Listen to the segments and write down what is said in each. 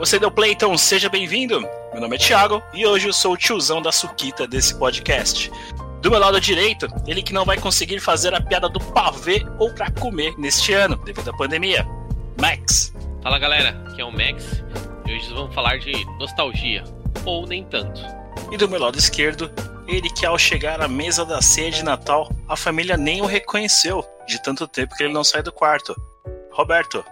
Você deu play, então seja bem-vindo. Meu nome é Thiago e hoje eu sou o tiozão da Suquita desse podcast. Do meu lado direito, ele que não vai conseguir fazer a piada do pavê ou pra comer neste ano, devido à pandemia. Max. Fala galera, aqui é o Max e hoje vamos falar de nostalgia, ou nem tanto. E do meu lado esquerdo, ele que ao chegar à mesa da ceia de Natal, a família nem o reconheceu, de tanto tempo que ele não sai do quarto. Roberto.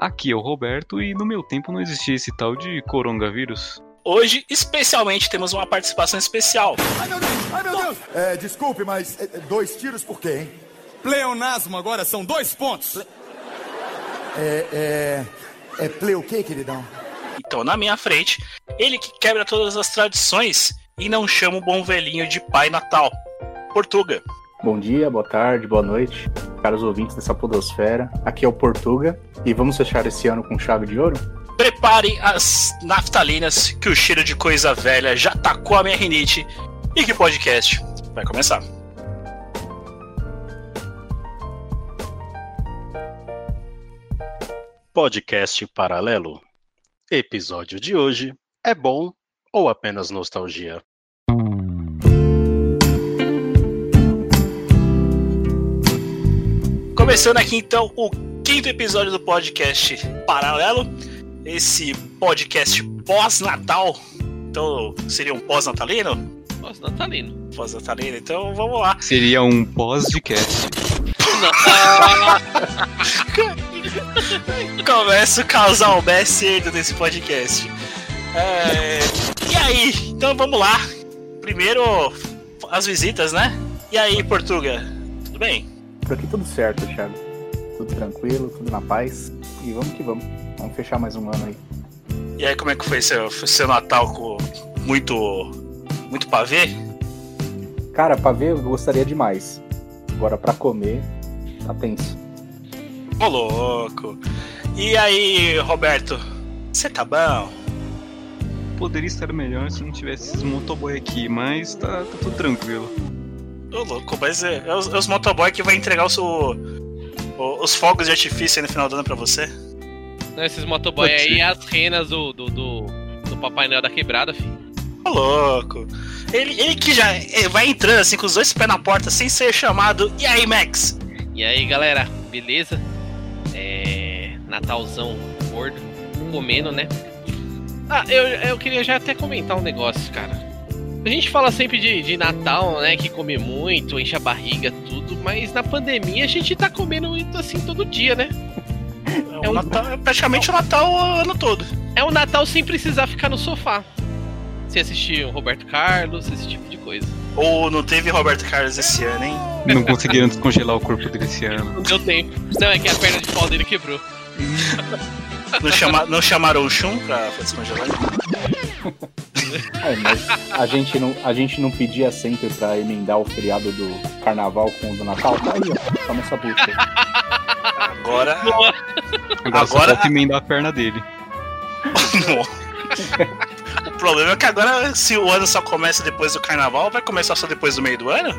Aqui é o Roberto e no meu tempo não existia esse tal de coronavírus. Hoje, especialmente, temos uma participação especial. Ai meu Deus, ai meu Deus! É, desculpe, mas é, dois tiros por quê, hein? Pleonasmo agora são dois pontos. É, é. É play o quê, queridão? Então, na minha frente, ele que quebra todas as tradições e não chama o bom velhinho de Pai Natal. Portuga. Bom dia, boa tarde, boa noite, caros ouvintes dessa podosfera. Aqui é o Portuga e vamos fechar esse ano com chave de ouro? Preparem as naftalinas que o cheiro de coisa velha já tacou a minha rinite e que podcast vai começar. Podcast Paralelo. Episódio de hoje é bom ou apenas nostalgia? Começando aqui então o quinto episódio do podcast Paralelo. Esse podcast pós-natal. Então seria um pós-natalino? Pós-natalino. Pós-natalino, então vamos lá. Seria um pós-cast. Começa o casal mais cedo desse podcast. É... E aí, então vamos lá. Primeiro, as visitas, né? E aí, Portuga, tudo bem? Por aqui tudo certo, Thiago. Tudo tranquilo, tudo na paz. E vamos que vamos. Vamos fechar mais um ano aí. E aí, como é que foi seu, seu Natal com muito, muito pavê? Cara, pra ver eu gostaria demais. Agora pra comer, tá tenso. Ô louco. E aí, Roberto, você tá bom? Poderia estar melhor se não tivesse esses motoboy aqui, mas tá, tá tudo tranquilo. Ô louco, mas é, é os, é os motoboy que vai entregar o seu, o- os fogos de artifício aí no final do ano pra você? Não, esses motoboy aí ser. é as renas do, do, do, do Papai Noel da quebrada, filho. Ô louco. Ele, ele que já é, vai entrando assim com os dois pés na porta sem ser chamado. E aí, Max? E aí, galera, beleza? É. Natalzão gordo, comendo, né? Ah, eu, eu queria já até comentar um negócio, cara. A gente fala sempre de, de Natal, né? Que come muito, enche a barriga, tudo, mas na pandemia a gente tá comendo muito assim todo dia, né? É, o Natal, é praticamente o Natal o ano todo. É o Natal sem precisar ficar no sofá. Você assistir o Roberto Carlos, esse tipo de coisa. Ou não teve Roberto Carlos esse ano, hein? Não conseguiram descongelar o corpo dele esse ano. Não deu tempo. Não, é que a perna de pau dele quebrou. Não, chama, não chamaram o Shun pra, pra descongelar? É, mas a gente, não, a gente não pedia sempre pra emendar o feriado do carnaval com o do Natal? Tá aí, ó. Toma essa busca. Agora. Agora, só Agora- falta emendar a perna dele. o problema é que agora, se o ano só começa depois do carnaval, vai começar só depois do meio do ano?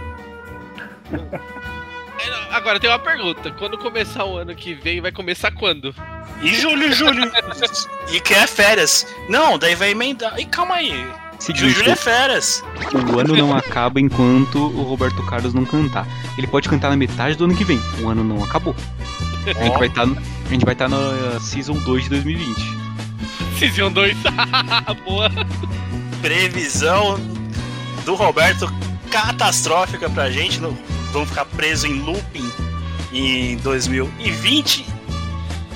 Agora tem uma pergunta. Quando começar o ano que vem, vai começar quando? E julho, julho. e que é férias. Não, daí vai emendar. E calma aí. Julho, Seguinte, julho é férias. o ano não acaba enquanto o Roberto Carlos não cantar. Ele pode cantar na metade do ano que vem. O ano não acabou. A gente vai estar a gente vai estar na uh, Season 2 de 2020. Season 2. Boa. Previsão do Roberto catastrófica pra gente. Não, vamos ficar presos em looping em 2020.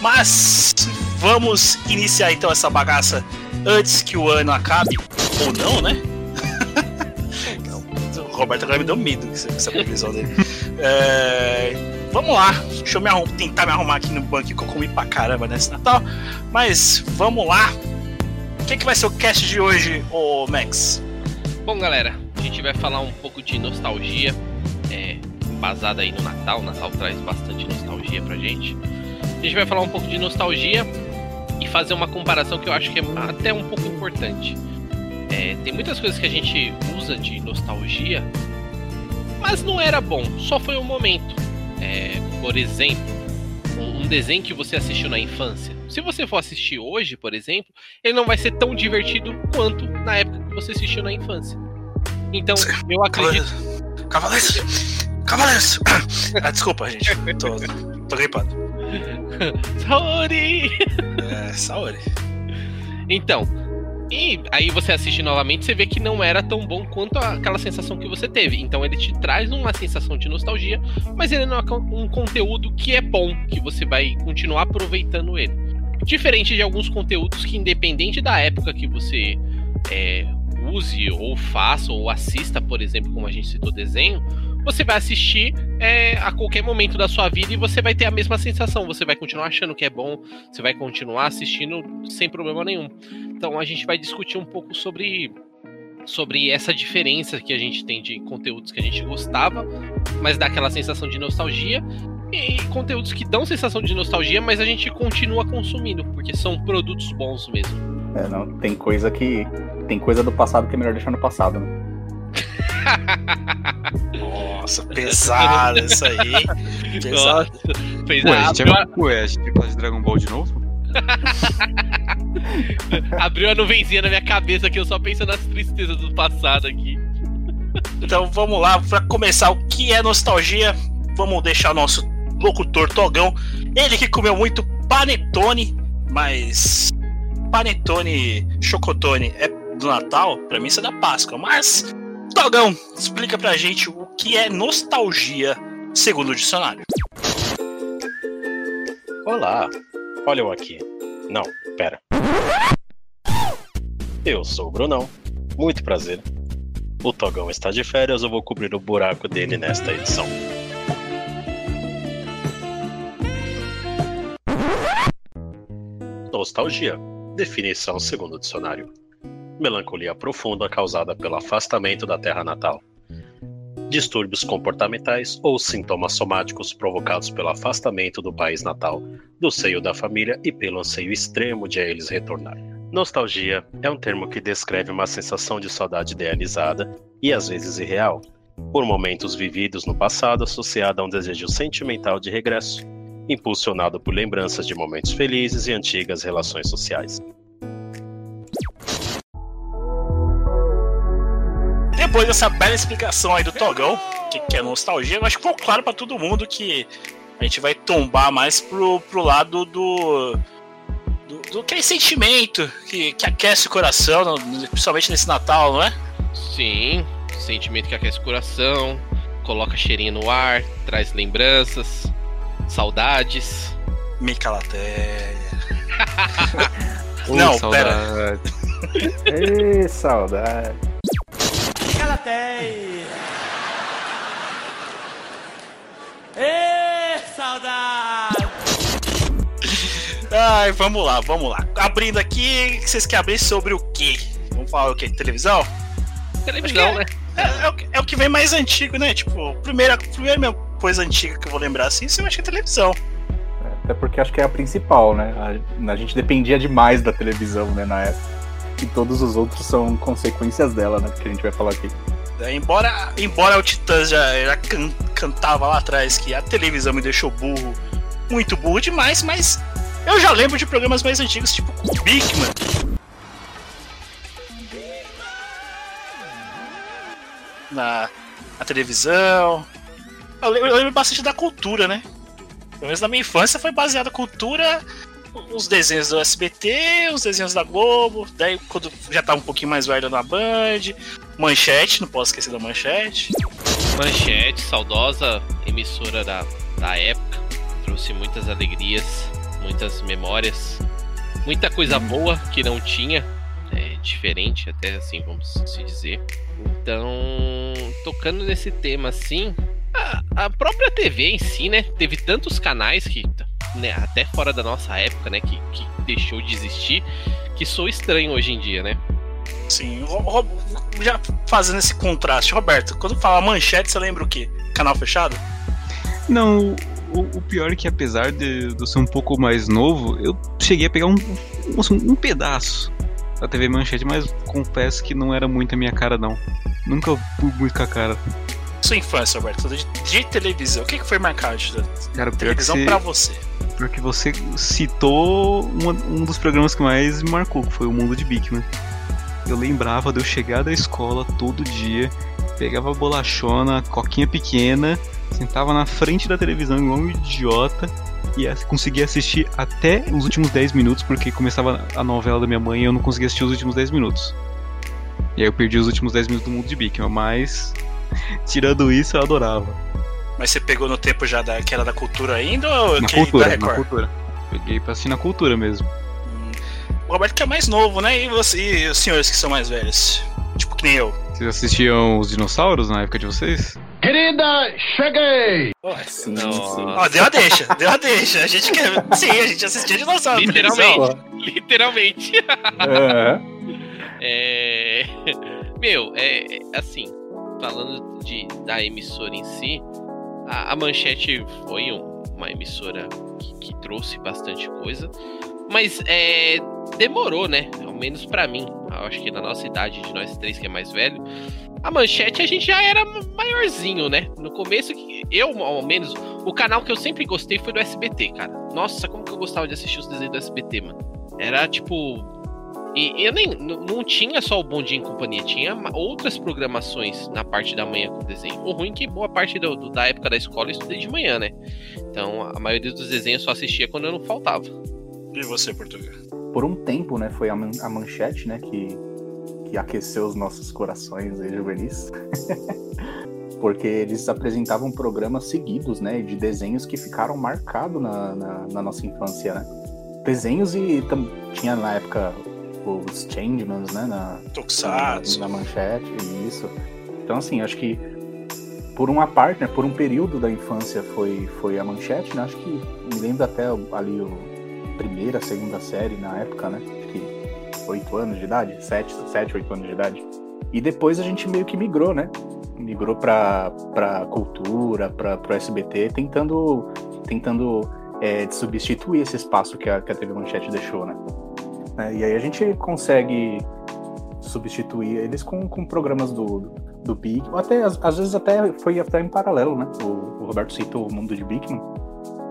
Mas vamos iniciar então essa bagaça antes que o ano acabe. Ou não, né? o Roberto agora me deu medo com essa, previsão dele. É, vamos lá. Deixa eu me tentar me arrumar aqui no banco que eu comi pra caramba nesse Natal. Mas vamos lá. O que, que vai ser o cast de hoje, ô Max? Bom, galera, a gente vai falar um pouco de nostalgia. É, aí no Natal. O Natal traz bastante nostalgia pra gente. A gente vai falar um pouco de nostalgia e fazer uma comparação que eu acho que é até um pouco importante. É, tem muitas coisas que a gente usa de nostalgia, mas não era bom, só foi um momento. É, por exemplo, um desenho que você assistiu na infância. Se você for assistir hoje, por exemplo, ele não vai ser tão divertido quanto na época que você assistiu na infância. Então, eu acredito. Cavaleiros! Cavaleiros! Ah, desculpa, gente. Tô, tô gripado. Saori! É, Saori. Então, e aí você assiste novamente, você vê que não era tão bom quanto aquela sensação que você teve. Então ele te traz uma sensação de nostalgia, mas ele não é um conteúdo que é bom, que você vai continuar aproveitando ele. Diferente de alguns conteúdos que, independente da época que você é, use ou faça ou assista, por exemplo, como a gente citou desenho, você vai assistir é, a qualquer momento da sua vida e você vai ter a mesma sensação. Você vai continuar achando que é bom, você vai continuar assistindo sem problema nenhum. Então a gente vai discutir um pouco sobre sobre essa diferença que a gente tem de conteúdos que a gente gostava, mas dá aquela sensação de nostalgia, e conteúdos que dão sensação de nostalgia, mas a gente continua consumindo, porque são produtos bons mesmo. É, não, tem coisa que. Tem coisa do passado que é melhor deixar no passado, né? Nossa, pesado isso aí. Pesado. Nossa, fez Ué, a, é, ué, a gente vai fazer Dragon Ball de novo? abriu a nuvenzinha na minha cabeça que eu só penso nas tristezas do passado aqui. Então vamos lá, pra começar, o que é nostalgia? Vamos deixar o nosso locutor Togão. Ele que comeu muito panetone, mas panetone chocotone é do Natal? Pra mim isso é da Páscoa, mas Togão, explica pra gente o que é nostalgia segundo o dicionário. Olá, olha eu aqui. Não, pera. Eu sou o Brunão. Muito prazer. O Togão está de férias, eu vou cobrir o buraco dele nesta edição. Nostalgia. Definição segundo o dicionário. Melancolia profunda causada pelo afastamento da terra natal. Distúrbios comportamentais ou sintomas somáticos provocados pelo afastamento do país natal, do seio da família e pelo anseio extremo de a eles retornar. Nostalgia é um termo que descreve uma sensação de saudade idealizada e às vezes irreal, por momentos vividos no passado associada a um desejo sentimental de regresso, impulsionado por lembranças de momentos felizes e antigas relações sociais. Depois dessa bela explicação aí do Togão, que, que é nostalgia, eu acho que ficou claro pra todo mundo que a gente vai tombar mais pro, pro lado do. do, do aquele sentimento que, que aquece o coração, principalmente nesse Natal, não é? Sim, sentimento que aquece o coração, coloca cheirinho no ar, traz lembranças, saudades. Micalatéia. Ô, Não, saudade. Ê, saudade. Calateia! Ê, saudade! Ai, vamos lá, vamos lá. Abrindo aqui, vocês querem abrir sobre o quê? Vamos falar o quê? Televisão? Televisão, né? É, é o, que- é o que vem mais antigo, né? Tipo, primeira, primeira coisa antiga que eu vou lembrar assim, eu acho que é televisão. Até porque acho que é a principal, né? A, a gente dependia demais da televisão, né, na época. E todos os outros são consequências dela, né? Que a gente vai falar aqui. É, embora, embora o Titãs já, já can- cantava lá atrás que a televisão me deixou burro, muito burro demais, mas eu já lembro de programas mais antigos, tipo o Bigman. Na, na televisão. Eu lembro, eu lembro bastante da cultura, né? Pelo menos na minha infância foi baseada cultura, os desenhos do SBT, os desenhos da Globo, daí quando já tava um pouquinho mais velho na Band, Manchete, não posso esquecer da Manchete. Manchete, saudosa emissora da, da época, trouxe muitas alegrias, muitas memórias, muita coisa boa que não tinha, é, diferente até assim, vamos se dizer. Então, tocando nesse tema assim, a, a própria TV em si, né, teve tantos canais que, né, até fora da nossa época, né, que, que deixou de existir, que sou estranho hoje em dia, né? Sim, já fazendo esse contraste, Roberto, quando fala manchete, você lembra o quê? Canal fechado? Não, o, o pior é que apesar de, de eu ser um pouco mais novo, eu cheguei a pegar um, um, um pedaço da TV Manchete, mas confesso que não era muito a minha cara, não. Nunca fui muito com a cara. Sua infância, Roberto, de, de televisão, o que, que foi marcado de Cara, é que televisão você, pra você? Porque você citou uma- um dos programas que mais me marcou, que foi o Mundo de Bigman. Eu lembrava de eu chegar da escola todo dia, pegava bolachona, coquinha pequena, sentava na frente da televisão igual um idiota e conseguia assistir até os últimos 10 minutos, porque começava a novela da minha mãe e eu não conseguia assistir os últimos 10 minutos. E aí eu perdi os últimos 10 minutos do Mundo de Bigman, mas tirando isso eu adorava. Mas você pegou no tempo já da, que era da cultura ainda ou Na que cultura, da na Record? cultura. Peguei pra assistir na cultura mesmo. O Roberto que é mais novo, né? E, você, e os senhores que são mais velhos? Tipo que nem eu. Vocês assistiam os dinossauros na época de vocês? Querida, cheguei! Nossa. sim. Ó, deu a deixa, deu a deixa. A gente quer. Sim, a gente assistia dinossauro. na televisão. Literalmente. Literalmente. É. É... Meu, é é, assim, falando de, da emissora em si, a, a Manchete foi um- uma emissora que, que trouxe bastante coisa, mas é, demorou, né? Ao menos pra mim. Eu acho que na nossa idade, de nós três que é mais velho, a Manchete a gente já era maiorzinho, né? No começo, eu, ao menos, o canal que eu sempre gostei foi do SBT, cara. Nossa, como que eu gostava de assistir os desenhos do SBT, mano. Era tipo e eu nem não tinha só o Bom Dia em Companhia, tinha outras programações na parte da manhã com desenho. O ruim é que boa parte do- do- da época da escola eu estudei de manhã, né? Então a maioria dos desenhos eu só assistia quando eu não faltava. E você, Portugal? Por um tempo, né, foi a, man- a manchete, né, que, que aqueceu os nossos corações aí, juvenis. Porque eles apresentavam programas seguidos, né, de desenhos que ficaram marcados na, na, na nossa infância, né? Desenhos e tinha na época os Changemans, né, na, Tokusatsu. na, na manchete, isso. Então, assim, acho que por uma parte, né, por um período da infância foi, foi a manchete, né? Acho que me lembro até ali o primeira, segunda série na época, né? Acho que oito anos de idade, sete, sete, oito anos de idade. E depois a gente meio que migrou, né? Migrou pra, pra cultura, pra, pro SBT, tentando, tentando é, substituir esse espaço que a, que a TV Manchete deixou, né? É, e aí a gente consegue substituir eles com, com programas do, do Big, ou até às, às vezes até foi até em paralelo, né? O, o Roberto citou o mundo de Bigman,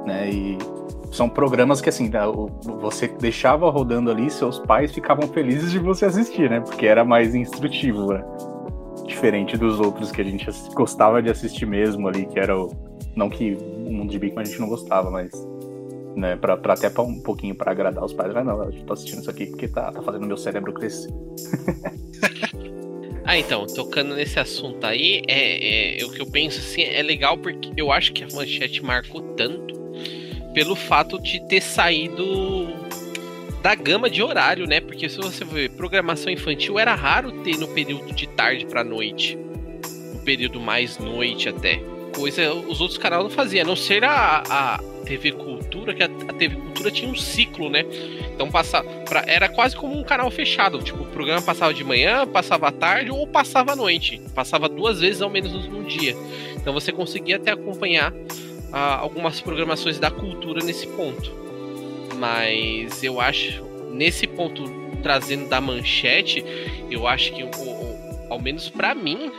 né? E são programas que assim, né, você deixava rodando ali, seus pais ficavam felizes de você assistir, né? Porque era mais instrutivo, né? Diferente dos outros que a gente gostava de assistir mesmo ali, que era o. Não que o mundo de Bigman a gente não gostava, mas. Né, pra, pra até pra um pouquinho pra agradar os pais. Ah, não, eu tô assistindo isso aqui porque tá, tá fazendo meu cérebro crescer. Ah, então, tocando nesse assunto aí, é, é- o que eu penso assim, é legal porque eu acho que a manchete marcou tanto pelo fato de ter saído da gama de horário, né? Porque se você ver, programação infantil era raro ter no período de tarde pra noite. No período mais noite até. Coisa os outros canais não faziam, a não ser a, a TV Cultura, que a, a TV Cultura tinha um ciclo, né? Então passa, pra- era quase como um canal fechado. Tipo, o programa passava de manhã, passava à tarde ou passava à noite. Passava duas vezes ao menos num dia. Então você conseguia até acompanhar ah, algumas programações da cultura nesse ponto. Mas eu acho, nesse ponto, trazendo da manchete, eu acho que, o- o- ao menos pra mim,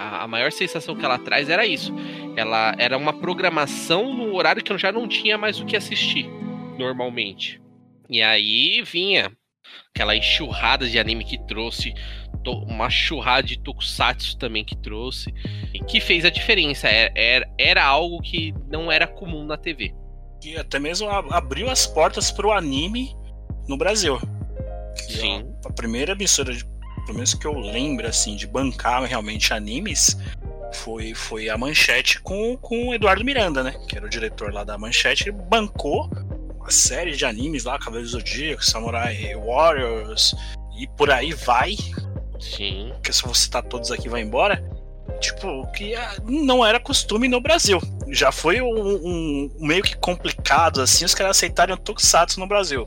a, a maior sensação que ela traz era isso. Ela era uma programação no horário que eu já não tinha mais o que assistir, normalmente. E aí vinha aquela enxurrada de anime que trouxe, uma churrada de tokusatsu também que trouxe, e que fez a diferença. Era, era, era algo que não era comum na TV. E até mesmo abriu as portas pro anime no Brasil. Que Sim. A, a primeira emissora, de- pelo menos que eu lembro, assim, de bancar realmente animes, foi, foi a Manchete com, com o Eduardo Miranda, né? Que era o diretor lá da Manchete. Ele bancou uma série de animes lá, Cavaleiros do Zodíaco, Samurai Warriors, e por aí vai. Sim. que se vou citar todos aqui vai embora. Tipo, que ah, não era costume no Brasil. Já foi um, um- meio que complicado, assim, os caras aceitarem o Tokusatsu no Brasil.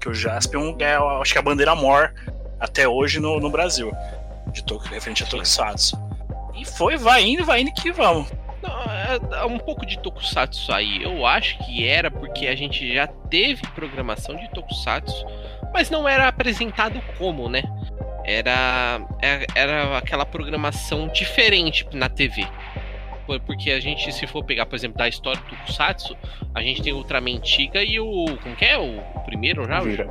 Que o Jaspion é, acho que é a bandeira mor até hoje no, no Brasil. De referente a Tokusatsu. E foi, vai indo, vai indo que vamos. Não, é- é um pouco de Tokusatsu aí. Eu acho que era porque a gente já teve programação de Tokusatsu, mas não era apresentado como, né? Era, era, era aquela programação diferente na TV. por- porque a gente, se for pegar, por exemplo, da história do Tokusatsu, a gente tem o Ultraman Tiga e o. Como que é? O primeiro já? Gira,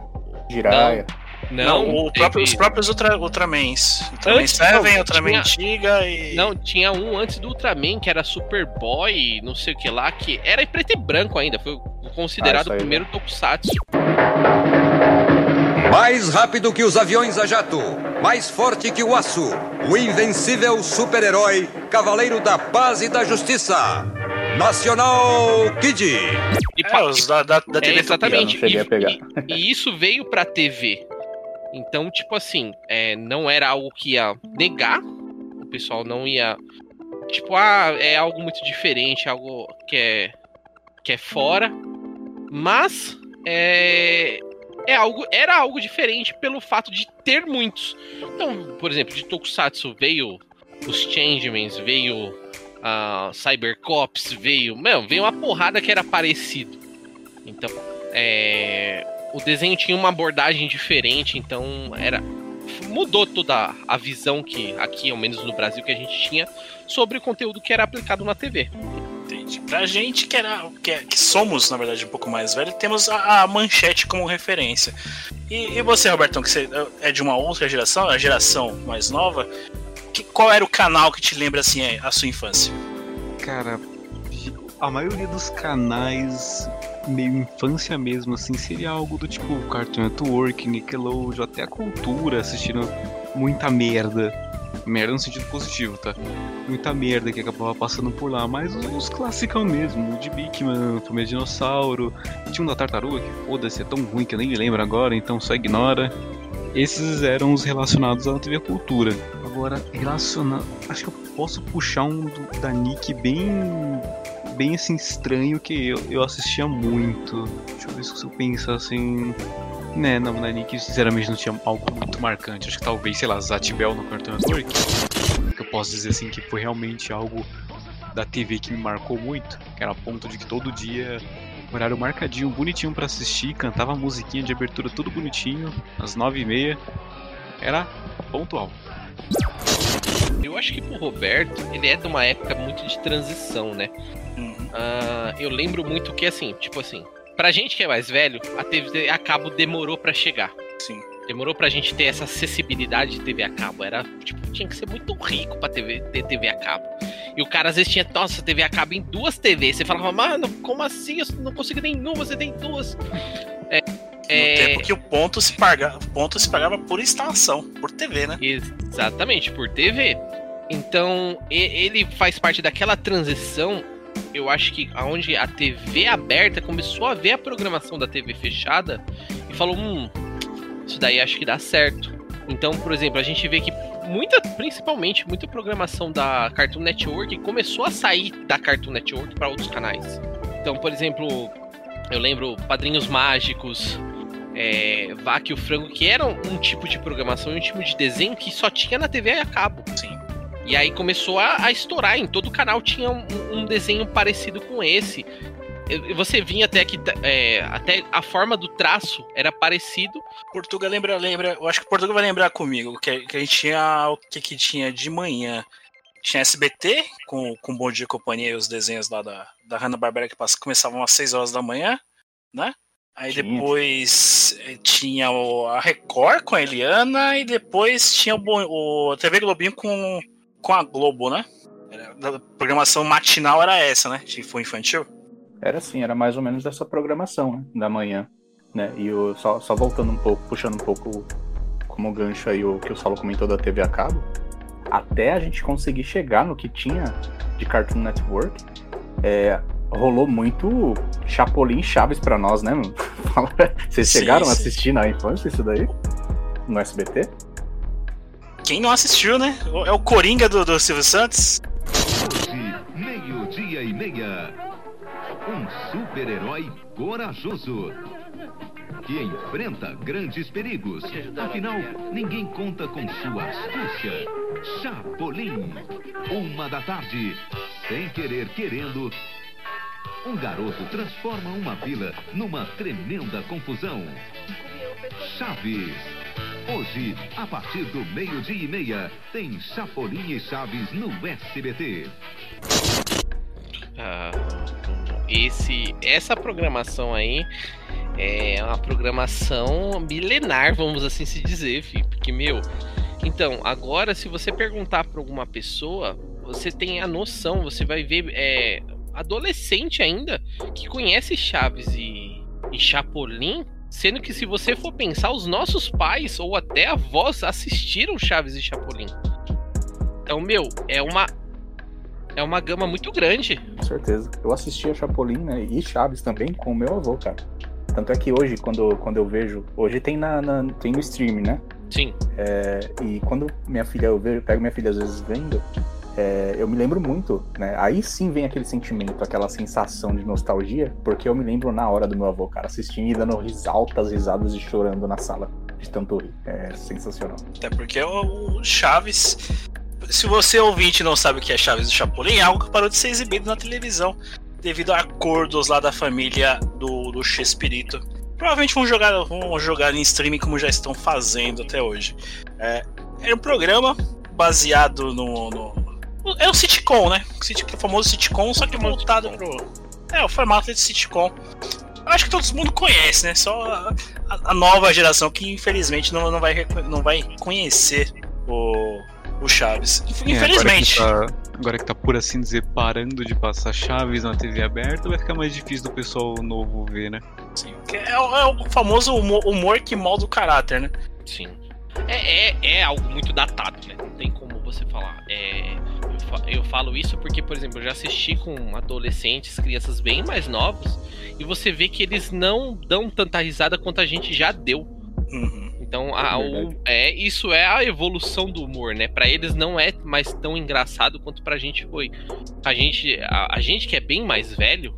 Jiraya. Não, o teve- próprio- os próprios Ultra, Ultramans. Ultraman Antes, 7, não, Ultraman tinha- Tiga e. Não, tinha um antes do Ultraman, que era Superboy, não sei o que lá, que era em preto e branco ainda. Foi considerado Ah, o primeiro Tokusatsu. Mais rápido que os aviões a jato, mais forte que o aço, o invencível super-herói, cavaleiro da paz e da justiça. Nacional Kid. E É, os da, da, da É, TV exatamente. Não cheguei E, a pegar. e- e isso veio pra TV. Então, tipo assim, é, não era algo que ia negar. O pessoal não ia. Tipo, ah, é algo muito diferente, algo que é, que é fora. Mas é, é algo, era algo diferente pelo fato de ter muitos. Então, por exemplo, de Tokusatsu veio os Changemans, veio a Cybercops, veio. Meu, veio uma porrada que era parecido. Então, é, o desenho tinha uma abordagem diferente, então era mudou toda a visão que aqui, ao menos no Brasil, que a gente tinha sobre o conteúdo que era aplicado na TV. Entendi. Pra gente que, era, que, é- que somos, na verdade, um pouco mais velho, temos a, a manchete como referência. E, e você, Robertão, que você é de uma outra geração, a geração mais nova, que, qual era o canal que te lembra assim a sua infância? Cara, a maioria dos canais meio infância mesmo, assim, seria algo do tipo Cartoon Network, Nickelodeon, até a cultura, assistindo muita merda. Merda no sentido positivo, tá? Muita merda que acabava passando por lá, mas os, os classicão mesmo, o de Bigman, Família Dinossauro, tinha um da Tartaruga, que foda-se, é tão ruim que eu nem lembro agora, então só ignora. Esses eram os relacionados à TV Cultura. Agora, relacionado. Acho que eu posso puxar um do- da Nick bem. Bem assim estranho que eu, eu assistia muito. Deixa eu ver se eu pensar assim. Né, não, na Nick sinceramente não tinha algo muito marcante. Acho que talvez, sei lá, Zatibel no Cartoon Network. Que eu posso dizer assim que foi realmente algo da TV que me marcou muito. Que era a ponto de que todo dia horário marcadinho, bonitinho pra assistir, cantava a musiquinha de abertura tudo bonitinho, às nove e meia. Era pontual. Eu acho que pro Roberto, ele é de uma época muito de transição, né? Ah, eu lembro muito que, assim, tipo assim, pra gente que é mais velho, a TV a cabo demorou pra chegar. Sim. Demorou pra gente ter essa acessibilidade de TV a cabo. Era, tipo, tinha que ser muito rico pra TV, ter TV a cabo. E o cara às vezes tinha, nossa, TV a cabo em duas TVs. Você falava, mano, como assim? Eu não consigo nenhuma, você tem duas. É, No é, tempo que o ponto se pagava, ponto se pagava por estação, por TV, né? Exatamente, por TV. Então, ele faz parte daquela transição, eu acho que aonde a TV aberta começou a ver a programação da TV fechada e falou, hum, isso daí acho que dá certo. Então, por exemplo, a gente vê que muita, principalmente, muita programação da Cartoon Network começou a sair da Cartoon Network para outros canais. Então, por exemplo, eu lembro Padrinhos Mágicos, é, Vaca e o Frango, que eram um tipo de programação e um tipo de desenho que só tinha na TV a cabo. Sim. E aí começou a, a estourar, em todo canal tinha um, um desenho parecido com esse. Você vinha até que é, até a forma do traço era parecido. Portugal lembra, lembra. Eu acho que Portugal vai lembrar comigo que, que a gente tinha o que, que tinha de manhã. Tinha SBT com, com Bom Dia e Companhia e os desenhos lá da, da Hanna-Barbera que passa- começavam às 6 horas da manhã, né? Aí depois eh, tinha o, a Record com a Eliana e depois tinha o, o TV Globinho com, com a Globo, né? A programação matinal era essa, né? De foi infantil. Era assim, era mais ou menos dessa programação né, da manhã. Né? E o, só, só voltando um pouco, puxando um pouco como gancho aí o que o Saulo comentou da TV a cabo, até a gente conseguir chegar no que tinha de Cartoon Network, é, rolou muito Chapolin Chaves pra nós, né? mano? Vocês Sim, chegaram a sim. assistir na infância isso daí? No SBT? Quem não assistiu, né? É o Coringa do, do Silvio Santos. Hoje, meio-dia e meia. Um super-herói corajoso que enfrenta grandes perigos. Afinal, ninguém conta com sua astúcia. Chapolin. Uma da tarde, sem querer querendo. Um garoto transforma uma vila numa tremenda confusão. Chaves. Hoje, a partir do meio-dia e meia, tem Chapolin e Chaves no SBT. Ah, esse, essa programação aí é uma programação milenar, vamos assim se dizer, fi, porque, meu. Então, agora, se você perguntar para alguma pessoa, você tem a noção, você vai ver é, adolescente ainda que conhece Chaves e, e Chapolin, sendo que se você for pensar, os nossos pais ou até avós assistiram Chaves e Chapolin. Então, meu, é uma é uma gama muito grande. Com certeza. Eu assistia Chapolin, né? E Chaves também com o meu avô, cara. Tanto é que hoje, quando, quando eu vejo. Hoje tem, na, na tem no stream, né? Sim. É, e quando minha filha, eu vejo, pego minha filha às vezes vendo, é, eu me lembro muito, né? Aí sim vem aquele sentimento, aquela sensação de nostalgia, porque eu me lembro na hora do meu avô, cara, assistindo e dando ris, altas risadas e chorando na sala de tanto rir. É sensacional. Até porque o Chaves. Se você ouvinte não sabe o que é Chaves do Chapolin, é algo que parou de ser exibido na televisão devido a acordos lá da família do, do Chespirito. Provavelmente vão jogar, vão jogar em streaming como já estão fazendo até hoje. É, é um programa baseado no, no. É o sitcom, né? O famoso sitcom, só que voltado pro. É, o formato de sitcom. Eu acho que todo mundo conhece, né? Só a, a nova geração que infelizmente não, não, vai, não vai conhecer o, o Chaves. Infelizmente. É, agora, que tá, agora, que tá, por assim dizer, parando de passar Chaves na TV aberta, vai ficar mais difícil do pessoal novo ver, né? Sim. É, é o famoso humor, humor, que molda o caráter, né? Sim. É, é, é, algo muito datado, né? Não tem como você falar. É, eu, falo isso porque, por exemplo, eu já assisti com adolescentes, crianças bem mais novos, e você vê que eles não dão tanta risada quanto a gente já deu. Uhum. Então, a, o, é, isso é a evolução do humor, né? Para eles não é mais tão engraçado quanto pra gente foi. A gente, a, a gente que é bem mais velho,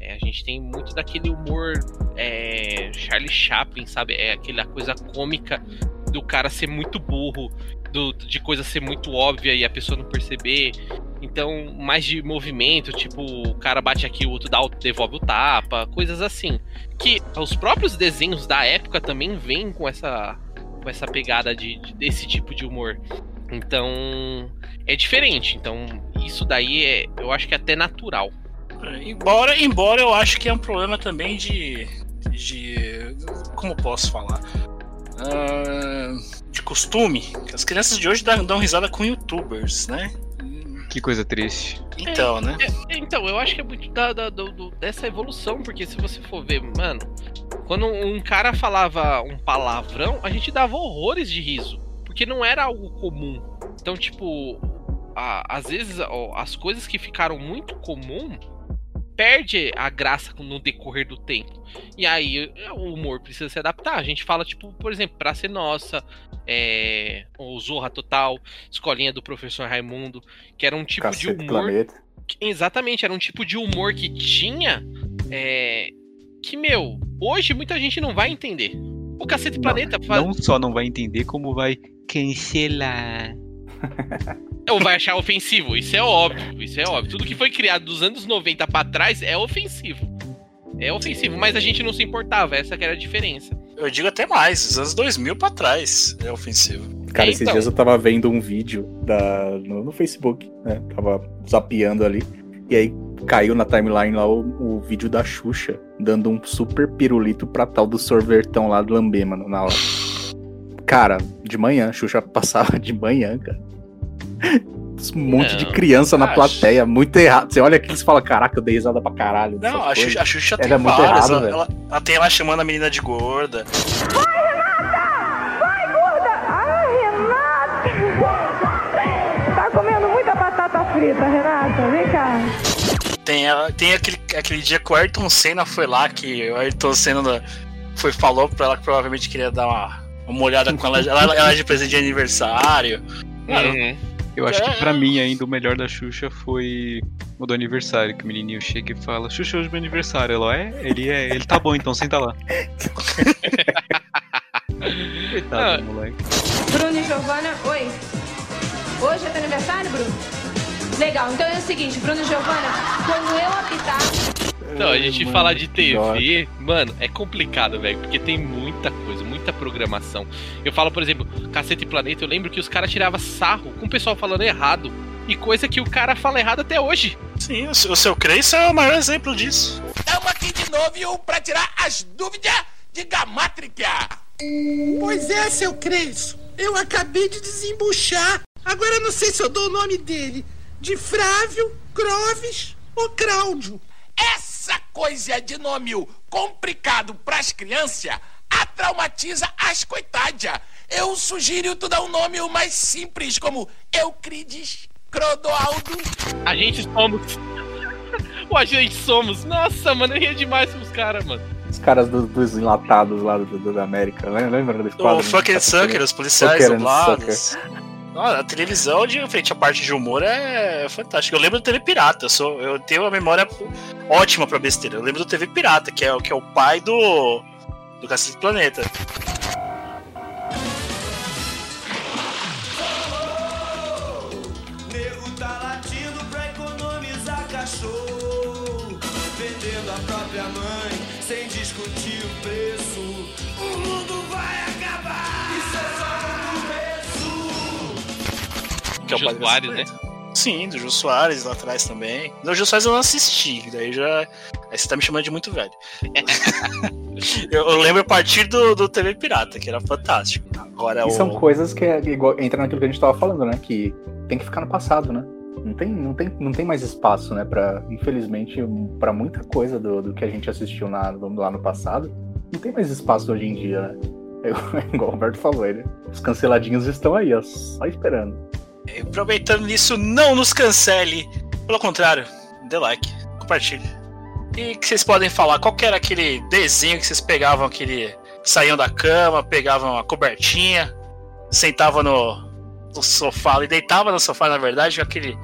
é, a gente tem muito daquele humor é, Charlie Chaplin, sabe? É aquela coisa cômica do cara ser muito burro, do, de coisa ser muito óbvia e a pessoa não perceber. Então, mais de movimento, tipo, o cara bate aqui, o outro dá, devolve o tapa, coisas assim. Que os próprios desenhos da época também vêm com essa, com essa pegada de, de desse tipo de humor. Então, é diferente. Então, isso daí é, eu acho que é até natural. Embora, embora eu acho que é um problema também de. de como posso falar? Uh, de costume. As crianças de hoje dão, dão risada com youtubers, né? Que coisa triste. Então, é, né? É, então, eu acho que é muito da, da do, do, dessa evolução, porque se você for ver, mano, quando um cara falava um palavrão, a gente dava horrores de riso, porque não era algo comum. Então, tipo, a, às vezes ó, as coisas que ficaram muito comum perde a graça no decorrer do tempo. E aí o humor precisa se adaptar. A gente fala, tipo, por exemplo, Pra Ser Nossa, é, o Zorra Total, Escolinha do Professor Raimundo, que era um tipo Cacete de humor. Que, exatamente, era um tipo de humor que tinha. É, que, meu, hoje muita gente não vai entender. O Cacete não, Planeta faz... Não só não vai entender, como vai cancelar. Ou vai achar ofensivo, isso é óbvio, isso é óbvio. Tudo que foi criado dos anos 90 para trás é ofensivo. É ofensivo, mas a gente não se importava, essa que era a diferença. Eu digo até mais, dos anos 2000 para trás é ofensivo. Cara, esses então. dias eu tava vendo um vídeo da, no, no, Facebook, né? Tava zapeando ali. E aí caiu na timeline lá o, o, vídeo da Xuxa dando um super pirulito pra tal do sorvetão lá do Lambê, mano, na hora. Cara, de manhã, Xuxa passava de manhã, cara um monte não, de criança na plateia, muito errado. Você olha aqui e fala, caraca, eu dei risada pra caralho. Não, a Xuxa, a Xuxa tem é muito várias, errado, ela, ela, ela, tem ela chamando a menina de gorda. Vai, Renata! Vai, gorda! Ai, Renata! Tá comendo muita batata frita, Renata? Vem cá. Tem, tem aquele, aquele dia que o Ayrton Senna foi lá, que o Ayrton Senna foi, falou pra ela que provavelmente queria dar uma, uma olhada com ela, ela, ela de presente de aniversário. Uhum. Eu acho que pra mim ainda o melhor da Xuxa foi o do aniversário, que o menininho chega e fala, Xuxa, hoje é meu aniversário. Ela, é? Ele é, ele tá bom, então senta lá. Coitado do moleque. Bruno e Giovana, oi. Hoje é teu aniversário, Bruno? Legal, então é o seguinte, Bruno e Giovana, quando eu apitar. Então, a gente falar de TV, mano, é complicado, velho, porque tem muita coisa, muita programação. Eu falo, por exemplo, Cacete e Planeta, eu lembro que os caras tiravam sarro com o pessoal falando errado. E coisa que o cara fala errado até hoje. Sim, o seu, Creice é o maior exemplo disso. Estamos aqui de novo pra tirar as dúvidas de gamátrica. Pois é, seu Cresço. Eu acabei de desembuchar. Agora eu não sei se eu dou o nome dele. De Frávio, Croves ou Cláudio. Essa coisa de nome complicado pras crianças a traumatiza as coitadas. Eu sugiro tu dar um nome mais simples, como Euclides Crodoaldo. A gente somos. o a gente somos. Nossa, mano, eu ria demais com os caras, mano. Os caras do- dos enlatados lá do, do- da América, lembra, lembra desse quadro? O Fucking Sucker, os policiais dublados. Ah, a televisão, de frente à parte de humor, é fantástica. Eu lembro do TV Pirata, eu, sou, eu tenho uma memória ótima pra besteira. Eu lembro do TV Pirata, que é, o- que é o pai do. do Cacete Planeta. Que é o Jô Soares, Planeta. Sim, do Jô Soares lá atrás também. No Jô Soares eu não assisti, daí já. Aí você tá me chamando de muito velho. eu, eu lembro a partir do, do TV Pirata, que era fantástico. Agora E o. são coisas que é igual, entra naquilo que a gente tava falando, né? Que tem que ficar no passado, né? Não tem, não tem, não tem mais espaço, né? Pra, infelizmente, pra muita coisa do, do que a gente assistiu na, lá no passado, não tem mais espaço hoje em dia, né? Eu, igual o Roberto falou, ele, os canceladinhos estão aí, ó, só esperando. Aproveitando nisso, não nos cancele. Pelo contrário, dê like, compartilhe. E que vocês podem falar, qual era aquele desenho que vocês pegavam aquele. saíam da cama, pegavam a cobertinha, sentavam no, no sofá e deitavam no sofá, na verdade, com aquele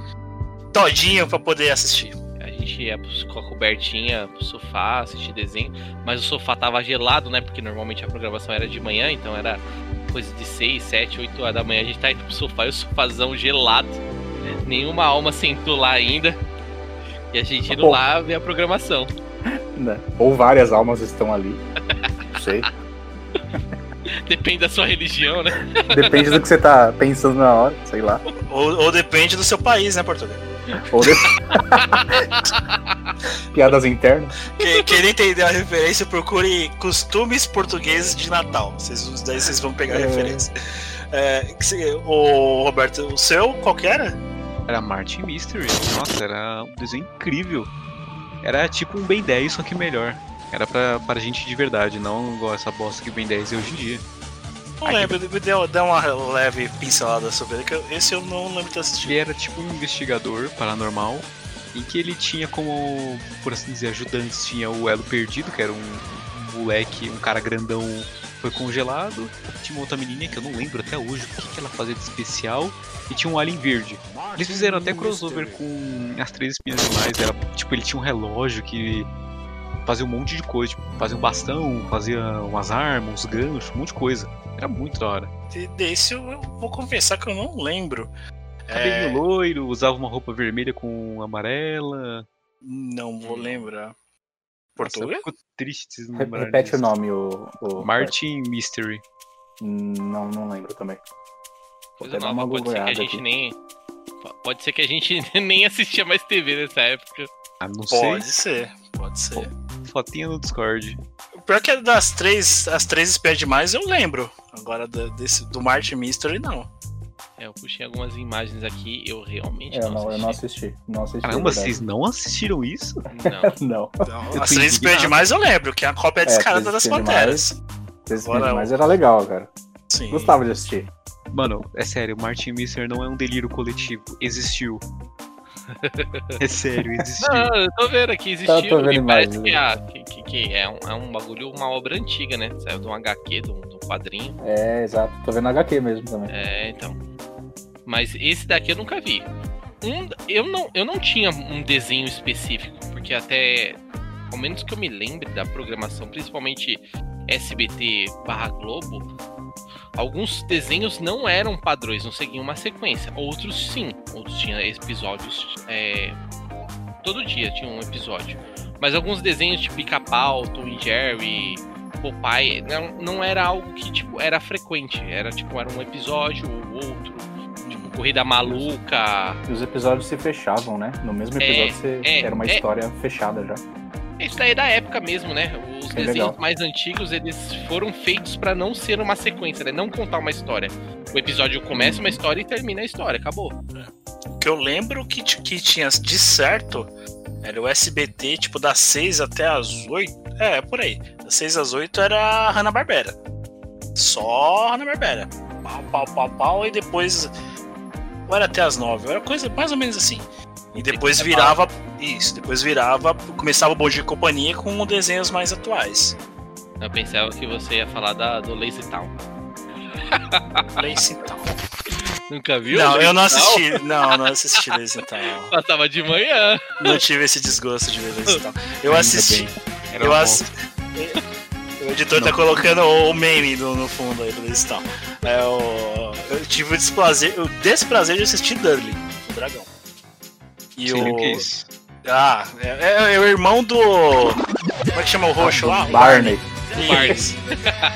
todinho pra poder assistir. A gente ia com a cobertinha pro sofá, assistir desenho, mas o sofá tava gelado, né? Porque normalmente a programação era de manhã, então era coisa de 6, 7, 8 horas da manhã. A gente tá indo pro sofá e o sofazão gelado. Nenhuma alma sentou lá ainda. E a gente indo Pô. lá ver a programação. Né? Ou várias almas estão ali. Não sei. Depende da sua religião, né? Depende do que você tá pensando na hora, sei lá. Ou, ou depende do seu país, né, Portugal? Ou de... Piadas internas. Que, quem entender a referência, procure costumes portugueses de Natal. Vocês, daí vocês vão pegar a É. referência. É, o Roberto, o seu, qual que era? Era Martin Mystery. Nossa, era um desenho incrível. Era tipo um Ben 10, só que melhor. Era pra, pra gente de verdade, não igual essa bosta que Ben 10 é hoje em dia. Não lembro, me deu, deu uma leve pincelada sobre ele, que eu- esse eu não lembro de ter assistido. Ele era tipo um investigador paranormal, em que ele tinha como, por assim dizer, ajudantes. Tinha o Elo Perdido, que era um, um moleque, um cara grandão, foi congelado. Tinha uma outra menina que eu não lembro até hoje o que, que ela fazia de especial. E tinha um alien verde. Eles fizeram até crossover com as três espinhas demais. Era, tipo, ele tinha um relógio que fazia um monte de coisa. Tipo, fazia um bastão, fazia umas armas, uns ganchos, um monte de coisa. Era muito da hora. De- Desse eu, vou confessar que eu não lembro. Cabelinho É, loiro, usava uma roupa vermelha com amarela. não vou lembrar. Nossa, Português? eu fico triste lembrar Repete o disso. nome, o. o- Martin Mystery. Hum, Não, não lembro também. Coisa nova, uma pode ser que a gente aqui. nem. Pode ser que a gente nem assistia mais TV nessa época. Ah, não Pode sei. ser, pode ser. Fotinha no Discord. Pior que é das três, as três espias demais eu lembro. Agora da- desse, do Martin Mystery não. É, eu puxei algumas imagens aqui, eu realmente É, eu, não, não, eu assisti. não assisti. Não assisti. Caramba, é vocês não assistiram isso? Não. Não. Eu as três espias demais eu lembro, que é a cópia É, descarada Três das Panteras. Três Espiãs Demais era legal, cara. Sim. Gostava de assistir. Mano, é sério, Martin Mystery não é um delírio coletivo. Existiu. É sério, existiu. Não, eu tô vendo aqui, existiu. Tá, tô vendo e parece que, a- que, que- que é, um, é um bagulho, uma obra antiga, né? Saiu de um HQ, de um, de um quadrinho. É, exato. Tô vendo HQ mesmo também. É, então. Mas esse daqui eu nunca vi. Um, eu, não, eu não tinha um desenho específico, porque até. Ao menos que eu me lembre da programação, principalmente SBT barra Globo, alguns desenhos não eram padrões, não seguiam uma sequência. Outros sim. Outros tinham episódios. é, todo dia tinha um episódio. Mas alguns desenhos tipo Pica-Pau, Tom e Jerry, Popeye, não, não era algo que tipo era frequente. Era tipo era um episódio ou outro. Tipo, Corrida Maluca. E os episódios se fechavam, né? No mesmo episódio É, você- é, era uma é. história fechada já. Isso daí é da época mesmo, né? Os É desenhos legal. mais antigos, eles foram feitos pra não ser uma sequência, né? Não contar uma história. O episódio começa uma história e termina a história, acabou. O que eu lembro que, que tinha de certo era o SBT, tipo, das 6 até as 8. É, por aí. Das 6 às 8 era a Hanna-Barbera. Só Hanna-Barbera. Pau, pau, pau, pau, e depois. Ou era até as 9, era coisa mais ou menos assim. E depois virava. Isso, depois virava. Começava o Bom Dia e Companhia com desenhos mais atuais. Eu pensava que você ia falar da, do Lazy Town. Lazy Town. Nunca viu? Não, Lazy eu não Town? assisti. Não, não assisti Lazy Town. Passava de manhã. Não tive esse desgosto de ver Lazy Town. Eu assisti. Eu bom. ass... O editor tá colocando o meme no, no fundo aí do Lazy Town. É, o... Eu tive o desprazer, o desprazer de assistir Dudley, o dragão. E Sei nem o. que é isso. Ah, é, é- é o irmão do. Como é que chama o roxo lá? Barney. Isso.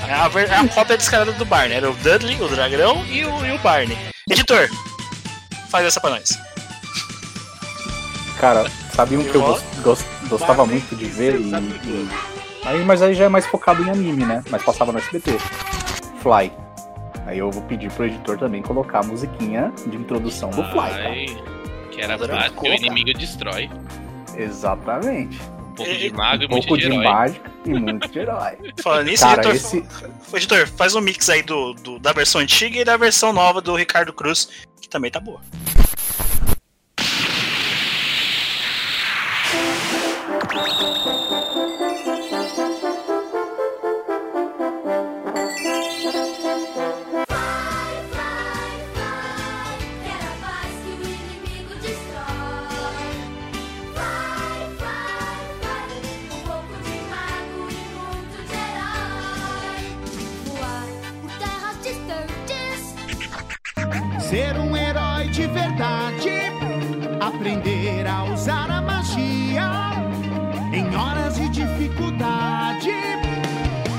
É a, ver- é a cópia descarada do Barney. Era o Dudley, o dragão e o, e o Barney. Editor, faz essa pra nós. Cara, sabe um que eu Eu gos- gos- gostava muito de ver e, e- Aí, mas aí já é mais focado em anime, né? Mas passava no SBT. Fly. Aí eu vou pedir pro editor também colocar a musiquinha de introdução do Fly, tá? Que era básico, o inimigo destrói. Exatamente. Um pouco de mago e Um muito pouco de mágica e muito de herói. Falando nisso, Cara, editor, esse- editor, faz um mix aí do, do- da versão antiga e da versão nova do Ricardo Cruz, que também tá boa. Ser um herói de verdade, aprender a usar a magia em horas de dificuldade.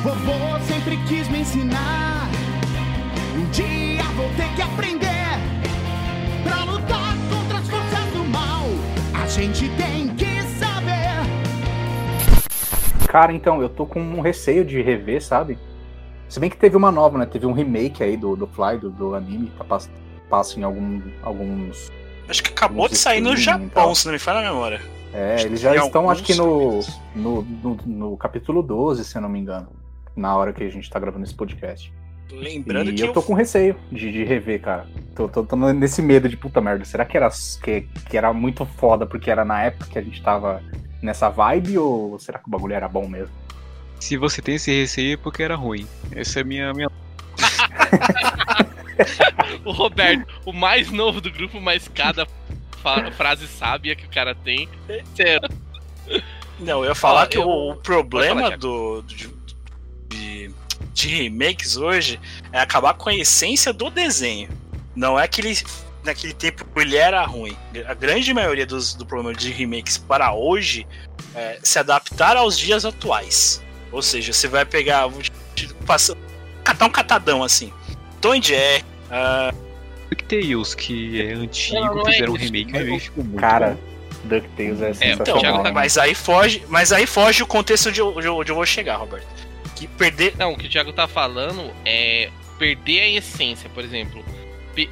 Vovô sempre quis me ensinar. Um dia vou ter que aprender pra lutar contra as forças do mal. A gente tem que saber. Cara, então, eu tô com um receio de rever, sabe? Se bem que teve uma nova, né? Teve um remake aí do, do Fly, do, do anime, tá pass- passa em algum, alguns. Acho que acabou de sair no Japão, se não me falha a memória. É, Acho eles já estão, acho que no, no, no, no capítulo 12, se eu não me engano. Na hora que a gente tá gravando esse podcast. Lembrando e que eu tô com receio de, de rever, cara. Tô, tô, tô nesse medo de puta merda. Será que era, que, que era muito foda porque era na época que a gente tava nessa vibe ou será que o bagulho era bom mesmo? Se você tem esse receio é porque era ruim. Essa é a minha, minha. O Roberto, o mais novo do grupo, mas cada frase sábia que o cara tem. Não, eu ia falar Ó, que eu- o, problema falar, do, de, de, de remakes hoje é acabar com a essência do desenho. Não é que ele, naquele tempo ele era ruim. A grande maioria dos, do problema de remakes para hoje é se adaptar aos dias atuais. Ou seja, você vai pegar, passar- catar um catadão assim. Tom Jerry, ah, DuckTales, que é antigo, Não, não é fizeram um remake, o remake ficou muito Cara, bom. DuckTales é Então, sensacional. né? mas aí foge, mas aí foge o contexto de onde eu, vou chegar, Roberto. Que perder. Não, o que o Thiago tá falando é perder a essência, por exemplo.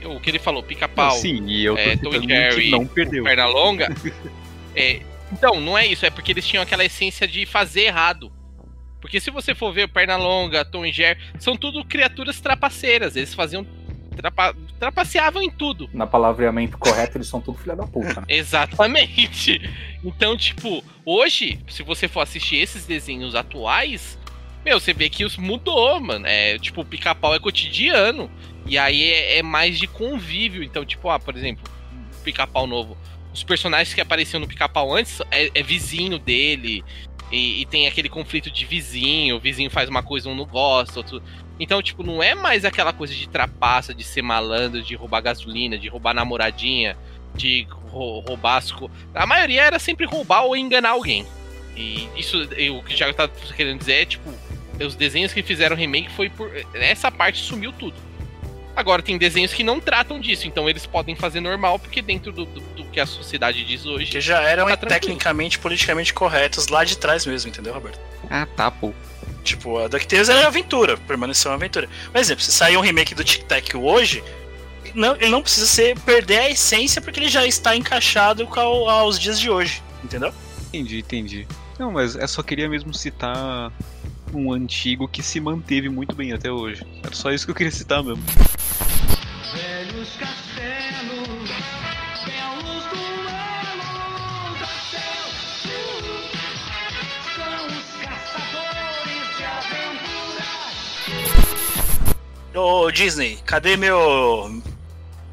O que ele falou, pica-pau, sim, e eu tô é, Tom Jerry, não perdeu. perna longa. é, então, não é isso, é porque eles tinham aquela essência de fazer errado. Porque se você for ver perna longa, Tom e Jerry, são tudo criaturas trapaceiras. Eles faziam. Trapa, trapaceavam em tudo. Na palavreamento correto, eles são tudo filha da puta. né? Exatamente. Então, tipo, hoje, se você for assistir esses desenhos atuais, meu, você vê que os mudou, mano. É, tipo, o pica-pau é cotidiano. E aí é, é mais de convívio. Então, tipo, ah, por exemplo, pica-pau novo. Os personagens que apareciam no pica-pau antes é, é vizinho dele. E, e tem aquele conflito de vizinho. O vizinho faz uma coisa, um não gosta, outro. Então, tipo, não é mais aquela coisa de trapaça, de ser malandro, de roubar gasolina, de roubar namoradinha, de rou- roubar as co... A maioria era sempre roubar ou enganar alguém. E isso, e o que o Thiago tá querendo dizer é, tipo, os desenhos que fizeram remake foi por. Essa parte sumiu tudo. Agora tem desenhos que não tratam disso, então eles podem fazer normal, porque dentro do, do, do que a sociedade diz hoje. Que já eram tá tecnicamente, politicamente corretos lá de trás mesmo, entendeu, Roberto? Ah, tá, pô. Tipo, a DuckTales era aventura, permaneceu uma aventura. Por exemplo, se sair um remake do Tic Tac hoje, não, ele não precisa ser perder a essência porque ele já está encaixado com ao- aos dias de hoje, entendeu? Entendi, entendi. Não, mas eu só queria mesmo citar um antigo que se manteve muito bem até hoje. Era só isso que eu queria citar mesmo. Velhos castelos, aventuras. Ô Disney, cadê meu.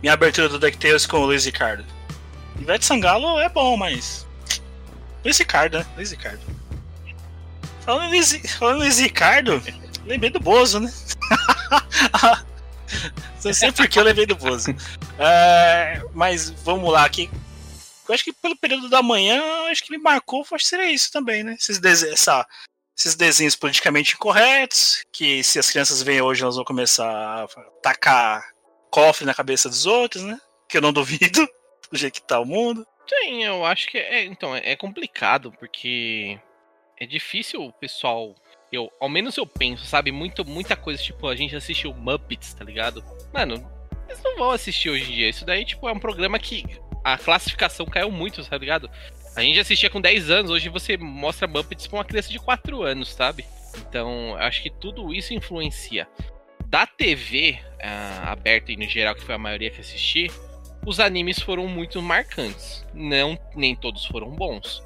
minha abertura do DuckTales com o Luiz Ricardo? Ivete Sangalo é bom, mas. Luiz Ricardo, né? Luiz Ricardo. Falando em falando Luiz Ricardo, lembrei do Bozo, né? Não sei por que eu lembrei do Bozo. É, mas vamos lá aqui. Eu acho que pelo período da manhã, acho que me marcou, acho que seria isso também, né? Esses, dese- essa- esses desenhos politicamente incorretos, que se as crianças veem hoje, elas vão começar a tacar cofre na cabeça dos outros, né? Que eu não duvido, do jeito que tá o mundo. Tem, eu acho que é, então, é é complicado, porque é difícil o pessoal. Eu, ao menos eu penso, sabe? Muito, muita coisa, tipo, a gente assistiu Muppets, tá ligado? Mano, eles não vão assistir hoje em dia. Isso daí, tipo, é um programa que a classificação caiu muito, tá ligado? A gente assistia com 10 anos, hoje você mostra Muppets pra uma criança de 4 anos, sabe? Então, acho que tudo isso influencia. Da TV ah, aberta e no geral, que foi a maioria que assisti, os animes foram muito marcantes. Não, nem todos foram bons,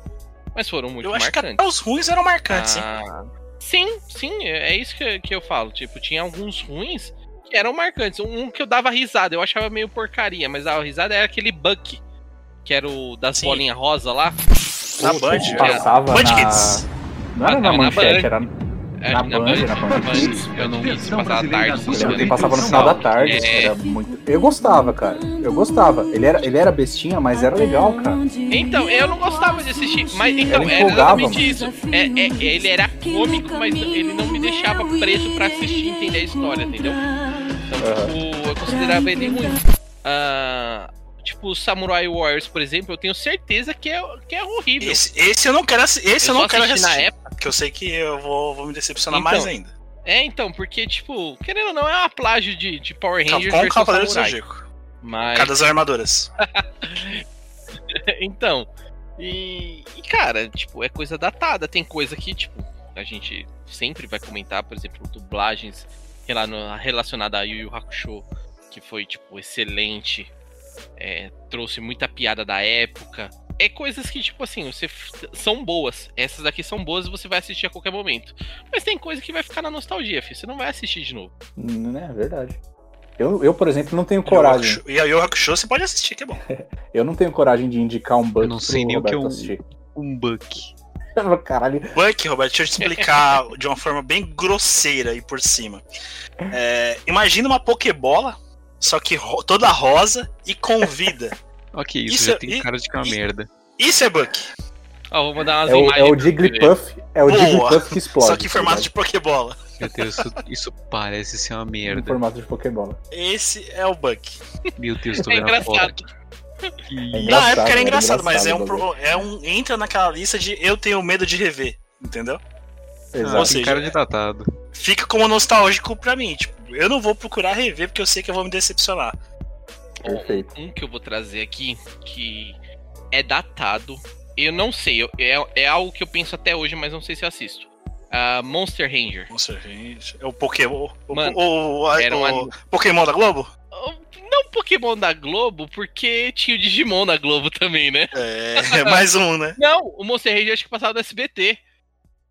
mas foram muito eu acho que marcantes. até os ruins eram marcantes, hein? Ah, sim, sim, é é isso que, que eu falo. Tipo, tinha alguns ruins que eram marcantes. Um que eu dava risada, eu achava meio porcaria, mas dava risada era aquele Buck, que era o das bolinhas rosa lá. Na Band, passava Band na- Kids. Não era Ah, na na manchete, Band. era É, na Band, na Band Kids. Eu não vi se passava tarde. Eu lembro passava no final da tarde. É. Era muito... Eu gostava, cara. Eu gostava. Ele era, ele era bestinha, mas era legal, cara. Então, eu não gostava de assistir, mas então, é empolgava, exatamente isso. É, é- ele era cômico, mas ele não me deixava preso pra assistir e entender a história, entendeu? Então, tipo, eu considerava ele ruim. Ah, tipo, o Samurai Warriors, por exemplo, eu tenho certeza que é, que é horrível. Esse, esse eu não quero esse eu, Eu não quero assisti na assistir. época. Porque eu sei que eu vou, vou me decepcionar Então, mais ainda. É, então, porque, tipo, querendo ou não, é uma plágio de, de Power Rangers Com versus Cavaleiro. Zodíaco. Mas... Cada das armaduras. então, e, e, cara, tipo, é coisa datada. Tem coisa que, tipo, a gente sempre vai comentar, por exemplo, dublagens relacionada a Yu Yu Hakusho, que foi, tipo, excelente. é, trouxe muita piada da época. É coisas que, tipo assim, você são boas. Essas daqui são boas e você vai assistir a qualquer momento. Mas tem coisa que vai ficar na nostalgia, filho. Você não vai assistir de novo. Né, é verdade. Eu, eu, por exemplo, não tenho coragem. E a Yu Yu Hakusho você pode assistir, que é bom. Eu não tenho coragem de indicar um bug não sei nem o que é Roberto um- assistir. Um buck. Caralho. Buck, Roberto, deixa eu te explicar de uma forma bem grosseira aí por cima. É, imagina uma Pokébola, só que ro- toda rosa e com vida. Ok, isso, Isso já é- tem e- cara de que é uma merda. Isso é Buck. Ó, vou mandar umas É o, imagens. é o. Jigglypuff. É o Boa. Jigglypuff que explode. Só que em formato tá de Pokébola. Meu Deus, isso, isso parece ser uma ligado? Em merda. formato de Pokébola. Esse é o Buck. Meu Deus, tô É vendo a foto. engraçado. É Na engraçado, época era era engraçado, mas é um, engraçado pro- é um. Entra naquela lista de eu tenho medo de rever. Entendeu? Ah, Exato. Ou seja, cara de datado. Fica como nostálgico pra mim. Tipo, eu não vou procurar rever porque eu sei que eu vou me decepcionar. Perfeito. Um que eu vou trazer aqui, que é datado. Eu não sei, eu- é, é algo que eu penso até hoje, mas não sei se eu assisto. Ah, Monster Ranger. Monster Ranger. É o Pokémon. O, Mano, o, o- era um. Pokémon da Globo? Não Pokémon da Globo, porque tinha o Digimon da Globo também, né? É, mais um, né? Não, o Monster Ranger acho que passava do SBT.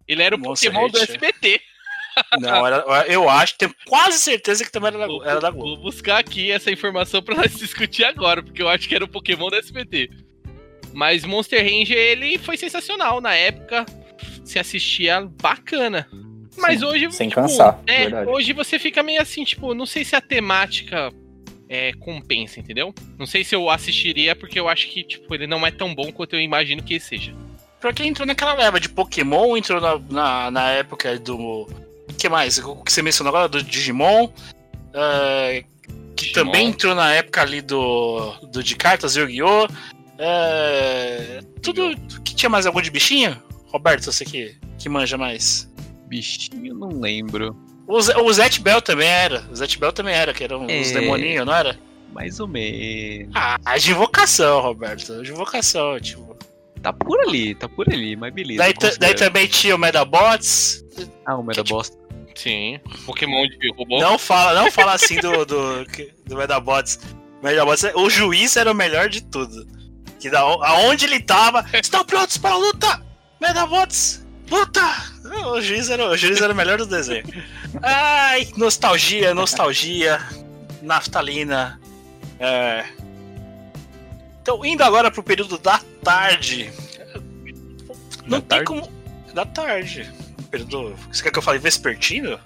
Ele era o Monster Pokémon do Ranger. SBT. Não, era, eu acho, tenho quase certeza que também era da, era da Globo. Vou buscar aqui essa informação pra nós discutir agora, porque eu acho que era o Pokémon do SBT. Mas Monster Ranger, ele foi sensacional na época. Se assistia bacana. Mas Sim, hoje. sem tipo, cansar, é, verdade. hoje você fica meio assim, tipo, não sei se a temática é, compensa, entendeu? Não sei se eu assistiria, porque eu acho que, tipo, ele não é tão bom quanto eu imagino que ele seja. Pra quem entrou naquela leva de Pokémon, entrou na, na, na época do. O que mais? O que você mencionou agora? Do Digimon. É, que também entrou na época ali do, do de cartas, Yu-Gi-Oh! É, tudo que tinha mais algum de bichinho? Roberto, você que, que manja mais. Bichinho, não lembro. O, Zé- o Zet Bell também era. O Zet Bell também era, que eram os É. demoninhos, não era? Mais ou menos. Ah, de invocação, Roberto. De invocação, tipo. Tá por ali, tá por ali, mas beleza. Daí, daí também tinha o Medabots. Ah, o Medabots. Sim. Pokémon de robô. Não fala, não fala assim do, do, do Medabots. Medabots, o juiz era o melhor de tudo. Que da, aonde ele tava, estão prontos para a luta! Medabots, luta! O juiz era, o juiz era o melhor do desenho. Ai, nostalgia, nostalgia, naftalina. É. Então, indo agora pro período da tarde. Não Da tem tarde? como. Da tarde. Período. Você quer que eu fale vespertino?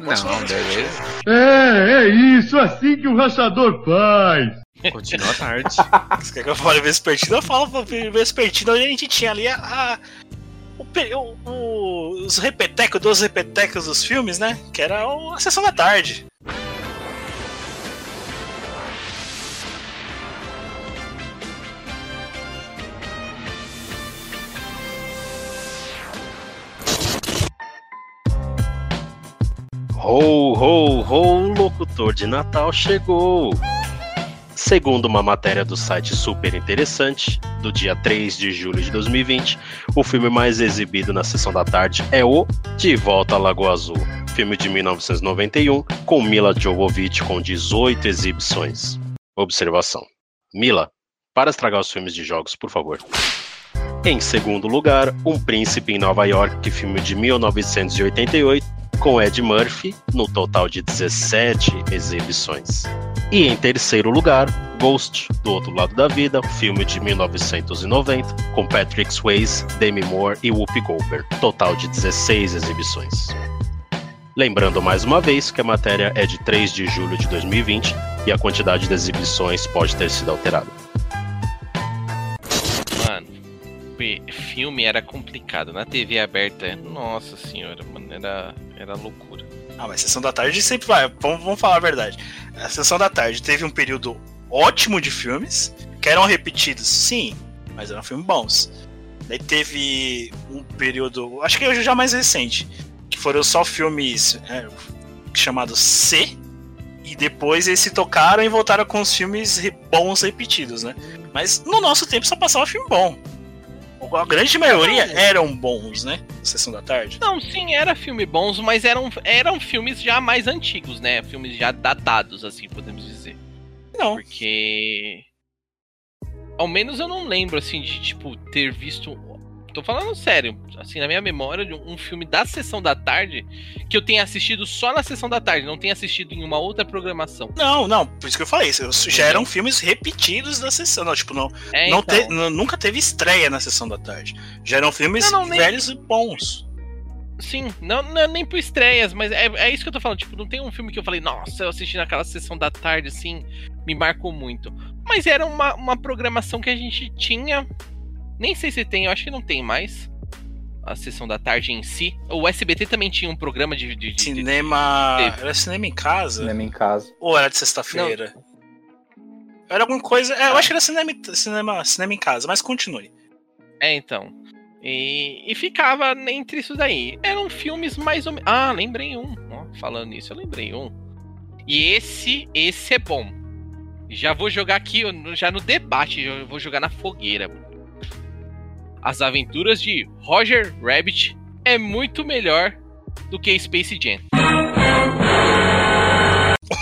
Não, beleza. É, é isso, assim que o rachador faz. Continua tarde. Você quer que eu fale vespertino? Eu falo vespertino. Onde a gente tinha ali a. a- o, o- os repetecos dos repetecos dos filmes, né? Que era a sessão da tarde. Ho, ho, ho, o locutor de Natal chegou! Segundo uma matéria do site Super Interessante, do dia 3 de julho de 2020, o filme mais exibido na sessão da tarde é o De Volta à Lagoa Azul, filme de 1991, com Mila Jovovich com 18 exibições. Observação: Mila, para estragar os filmes de jogos, por favor. Em segundo lugar, Um Príncipe em Nova York, filme de 1988, com Ed Murphy, no total de 17 exibições. E em terceiro lugar, Ghost, do outro lado da vida, filme de 1990, com Patrick Swayze, Demi Moore e Whoopi Goldberg, total de 16 exibições. Lembrando mais uma vez que a matéria é de 3 de julho de 2020 e a quantidade de exibições pode ter sido alterada. Mano, filme era complicado. Na TV aberta, nossa senhora, mano, era, era loucura. Ah, mas sessão da tarde sempre vai. Vamos, vamos falar a verdade. A sessão da tarde teve um período ótimo de filmes, que eram repetidos, sim, mas eram filmes bons. Daí teve um período, acho que é já mais recente, que foram só filmes é, chamados C, e depois eles se tocaram e voltaram com os filmes bons repetidos, né? Mas no nosso tempo só passava filme bom. A grande maioria eram bons, né? Sessão da tarde. Não, sim, era filme bons, mas eram, eram filmes já mais antigos, né? Filmes já datados, assim, podemos dizer. Não. Porque. Ao menos eu não lembro, assim, de, tipo, ter visto. Tô falando sério, assim, na minha memória, de um filme da sessão da tarde que eu tenha assistido só na sessão da tarde, não tenha assistido em uma outra programação. Não, não, por isso que eu falei, já eram filmes repetidos da sessão, não, tipo, não, É, não então. te- nu- nunca teve estreia na sessão da tarde. Já eram filmes Não, não, nem- velhos e bons. Sim, não, não é nem por estreias, mas é, é isso que eu tô falando. Tipo, não tem um filme que eu falei, nossa, eu assisti naquela sessão da tarde, assim, me marcou muito. Mas era uma, uma programação que a gente tinha. Nem sei se tem, eu acho que não tem mais. A sessão da tarde em si. O SBT também tinha um programa de. de- de- Cinema. de- Era cinema em casa? Cinema em casa. Ou era de sexta-feira? Era alguma coisa. É, eu acho que era cinema, cinema, cinema em casa, mas continue. É, então. E, e ficava entre isso daí. Eram filmes mais ou menos. Ah, lembrei um. Ó, falando nisso, eu lembrei um. E esse, esse é bom. Já vou jogar aqui, já no debate, eu vou jogar na fogueira. As aventuras de Roger Rabbit é muito melhor do que Space Jam.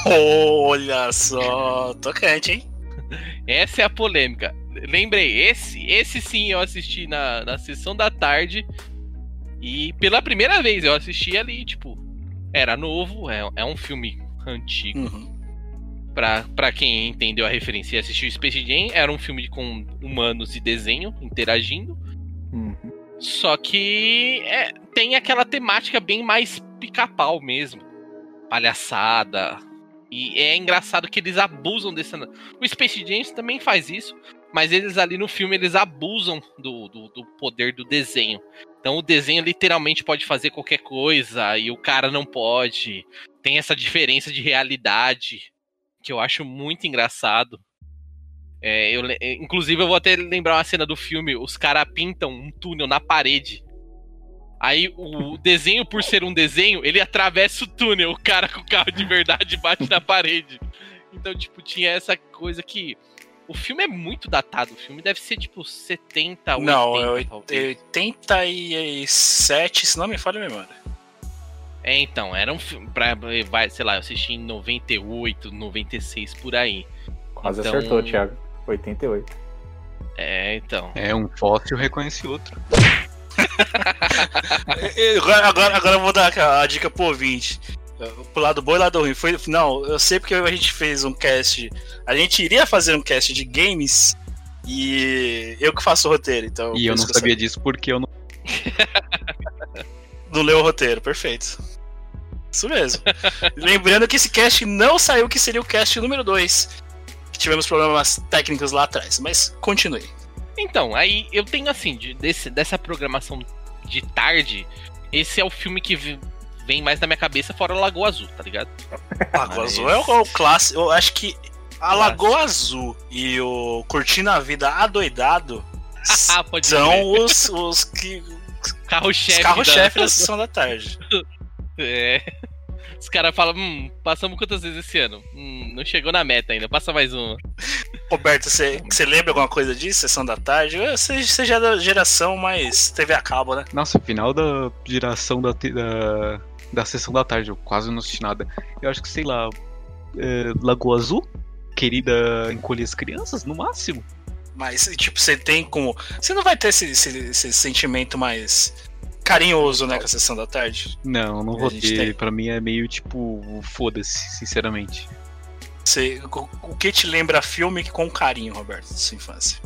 Olha só, tocante, hein? Essa é a polêmica. Lembrei, esse, esse sim eu assisti na, na sessão da tarde. E pela primeira vez eu assisti ali, tipo, era novo, é, é um filme antigo. Uhum. Pra, pra quem entendeu a referência e assistiu Space Jam, era um filme com humanos e desenho interagindo. Só que é, tem aquela temática bem mais pica-pau mesmo. Palhaçada. E é engraçado que eles abusam desse. O Space Jam também faz isso, mas eles ali no filme eles abusam do, do, do poder do desenho. Então o desenho literalmente pode fazer qualquer coisa e o cara não pode. Tem essa diferença de realidade. que eu acho muito engraçado. É, eu, é, inclusive, eu vou até lembrar uma cena do filme: os caras pintam um túnel na parede. Aí o desenho, por ser um desenho, ele atravessa o túnel. O cara com o carro de verdade bate na parede. Então, tipo, tinha essa coisa que. O filme é muito datado. O filme deve ser tipo 70, 80. Não, é oit- talvez. 87, se não me falha a memória. É, então, era um filme. Pra, vai, sei lá, eu assisti em 98, 96 por aí. Quase Então- acertou, Thiago. 88. É, então. É, um fóssil reconhece outro. Agora, agora, agora eu vou dar a dica pro ouvinte. Pro lado bom e lado ruim. Foi, não, eu sei porque a gente fez um cast. A gente iria fazer um cast de games e eu que faço o roteiro, então. E eu não sabia disso porque eu não. Não leu o roteiro, perfeito. Isso mesmo. Lembrando que esse cast não saiu, que seria o cast número 2. Tivemos problemas técnicos lá atrás, mas continue. Então, aí eu tenho assim, de- desse- dessa programação de tarde, esse é o filme que vi- vem mais na minha cabeça fora Lagoa Azul, tá ligado? Lagoa Mas- Azul é o, o clássico. Eu acho que a Lagoa Azul e o Curtindo a Vida Adoidado Ah, são os, os que. Carro-chefe. Os carro-chefe da- da sessão da tarde. É. Os caras falam, hum, passamos quantas vezes esse ano? Hum, não chegou na meta ainda, passa mais uma. Roberto, você, você lembra alguma coisa disso? Sessão da tarde? Você, você já é da geração mais TV a cabo, né? Nossa, final da geração da, da, da sessão da tarde, eu quase não assisti nada. Eu acho que, sei lá, é, Lagoa Azul? Querida encolher as crianças, no máximo. Mas, tipo, você tem como. Você não vai ter esse, esse, esse sentimento mais carinhoso, né, com a sessão da tarde? Não, não vou ter. tem. Pra mim é meio tipo, foda-se, sinceramente. Você, o, que te lembra filme com carinho, Roberto, da sua infância?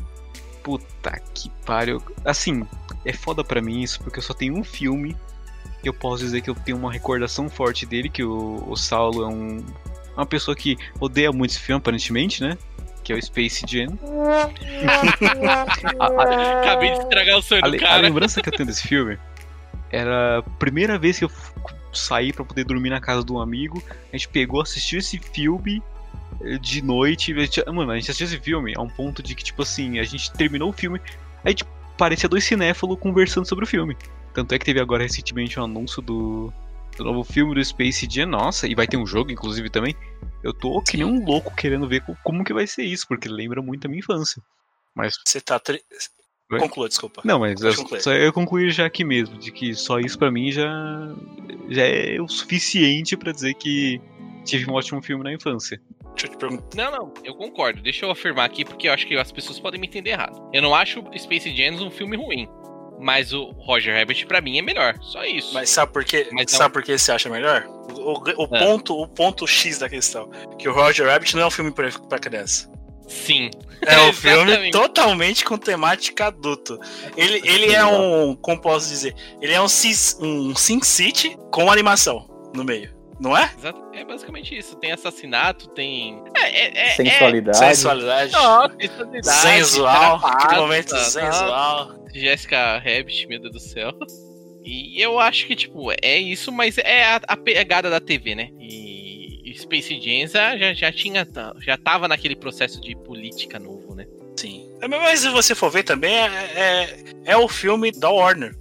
Puta que pariu. Assim, é foda pra mim isso, porque eu só tenho um filme que eu posso dizer que eu tenho uma recordação forte dele, que o, o Saulo é um, uma pessoa que odeia muito esse filme, aparentemente, né? Que é o Space Jam. Acabei de estragar o sonho A, do le- a cara. lembrança que eu tenho desse filme era a primeira vez que eu saí pra poder dormir na casa de um amigo. A gente pegou, assistiu esse filme eh, de noite. A gente, mano, a gente assistiu esse filme a um ponto de que, tipo assim, a gente terminou o filme. A gente parecia dois cinéfilos conversando sobre o filme. Tanto é que teve agora recentemente um anúncio do, do novo filme do Space Jam. Nossa, e vai ter um jogo, inclusive, também. Eu tô que nem um louco querendo ver co- como que vai ser isso, porque lembra muito a minha infância. Mas. Você tá. Tri... Conclua, desculpa. Não, mas eu, só eu concluir já aqui mesmo, de que só isso pra mim já, já é o suficiente pra dizer que tive um ótimo filme na infância. Deixa eu te perguntar. Não, não, eu concordo. Deixa eu afirmar aqui, porque eu acho que as pessoas podem me entender errado. Eu não acho Space Jam um filme ruim. Mas o Roger Rabbit, pra mim, é melhor. Só isso. Mas sabe por quê? Mas não- sabe por que você acha melhor? O, o- o É. ponto, o ponto X da questão. Que o Roger Rabbit não é um filme pra criança. Sim. É um filme totalmente com temática adulto. Ele, ele é um. Como posso dizer? Ele é um, Sis- um Sin City com animação no meio. Não é? Exato. É basicamente isso. Tem assassinato, tem. É, é, é, Sensualidade. Sensualidade. Nossa, sensualidade. Sensual. carapaça, Aquele momento nossa. sensual. Jessica Rabbit, meu Deus do céu. E eu acho que, tipo, é isso, mas é a, a pegada da TV, né? E Space Jam já, já tinha. Já tava naquele processo de política novo, né? Sim. É, Mas se você for ver também, é, é, é o filme da Warner.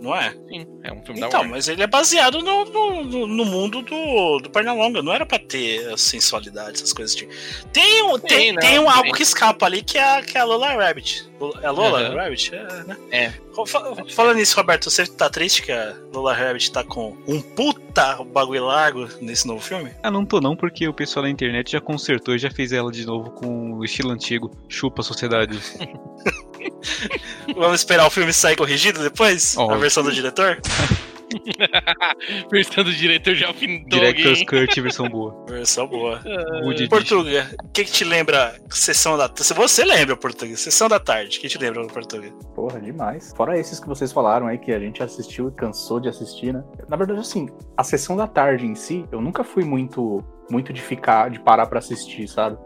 Não é? Sim, é um filme da Então, Warner. mas ele é baseado no, no, no- mundo do, do Pernalonga. Não era pra ter a sensualidade, essas coisas. Tipo. Tem, um, tem, não, tem um algo que escapa ali que é a, que é a Lola Rabbit. É a Lola Aham. Rabbit? É, né? É. Fa- Falando nisso, Roberto, você tá triste que a Lola Rabbit tá com um puta bagulho largo nesse novo filme? Ah, não tô não, porque o pessoal da internet já consertou e já fez ela de novo com o estilo antigo. Chupa a sociedade. Vamos esperar o filme sair corrigido depois? A versão do diretor? Versão do diretor já pintou Director's. Cut, versão boa. Versão boa. Edition. Portuga, o que, que te lembra sessão da Se você lembra, Portuga, sessão da tarde, o que te lembra do Portuga? Porra, demais. Fora esses que vocês falaram aí, que a gente assistiu e cansou de assistir, né? Na verdade, assim, a sessão da tarde em si, eu nunca fui muito, muito de ficar, de parar pra assistir, sabe?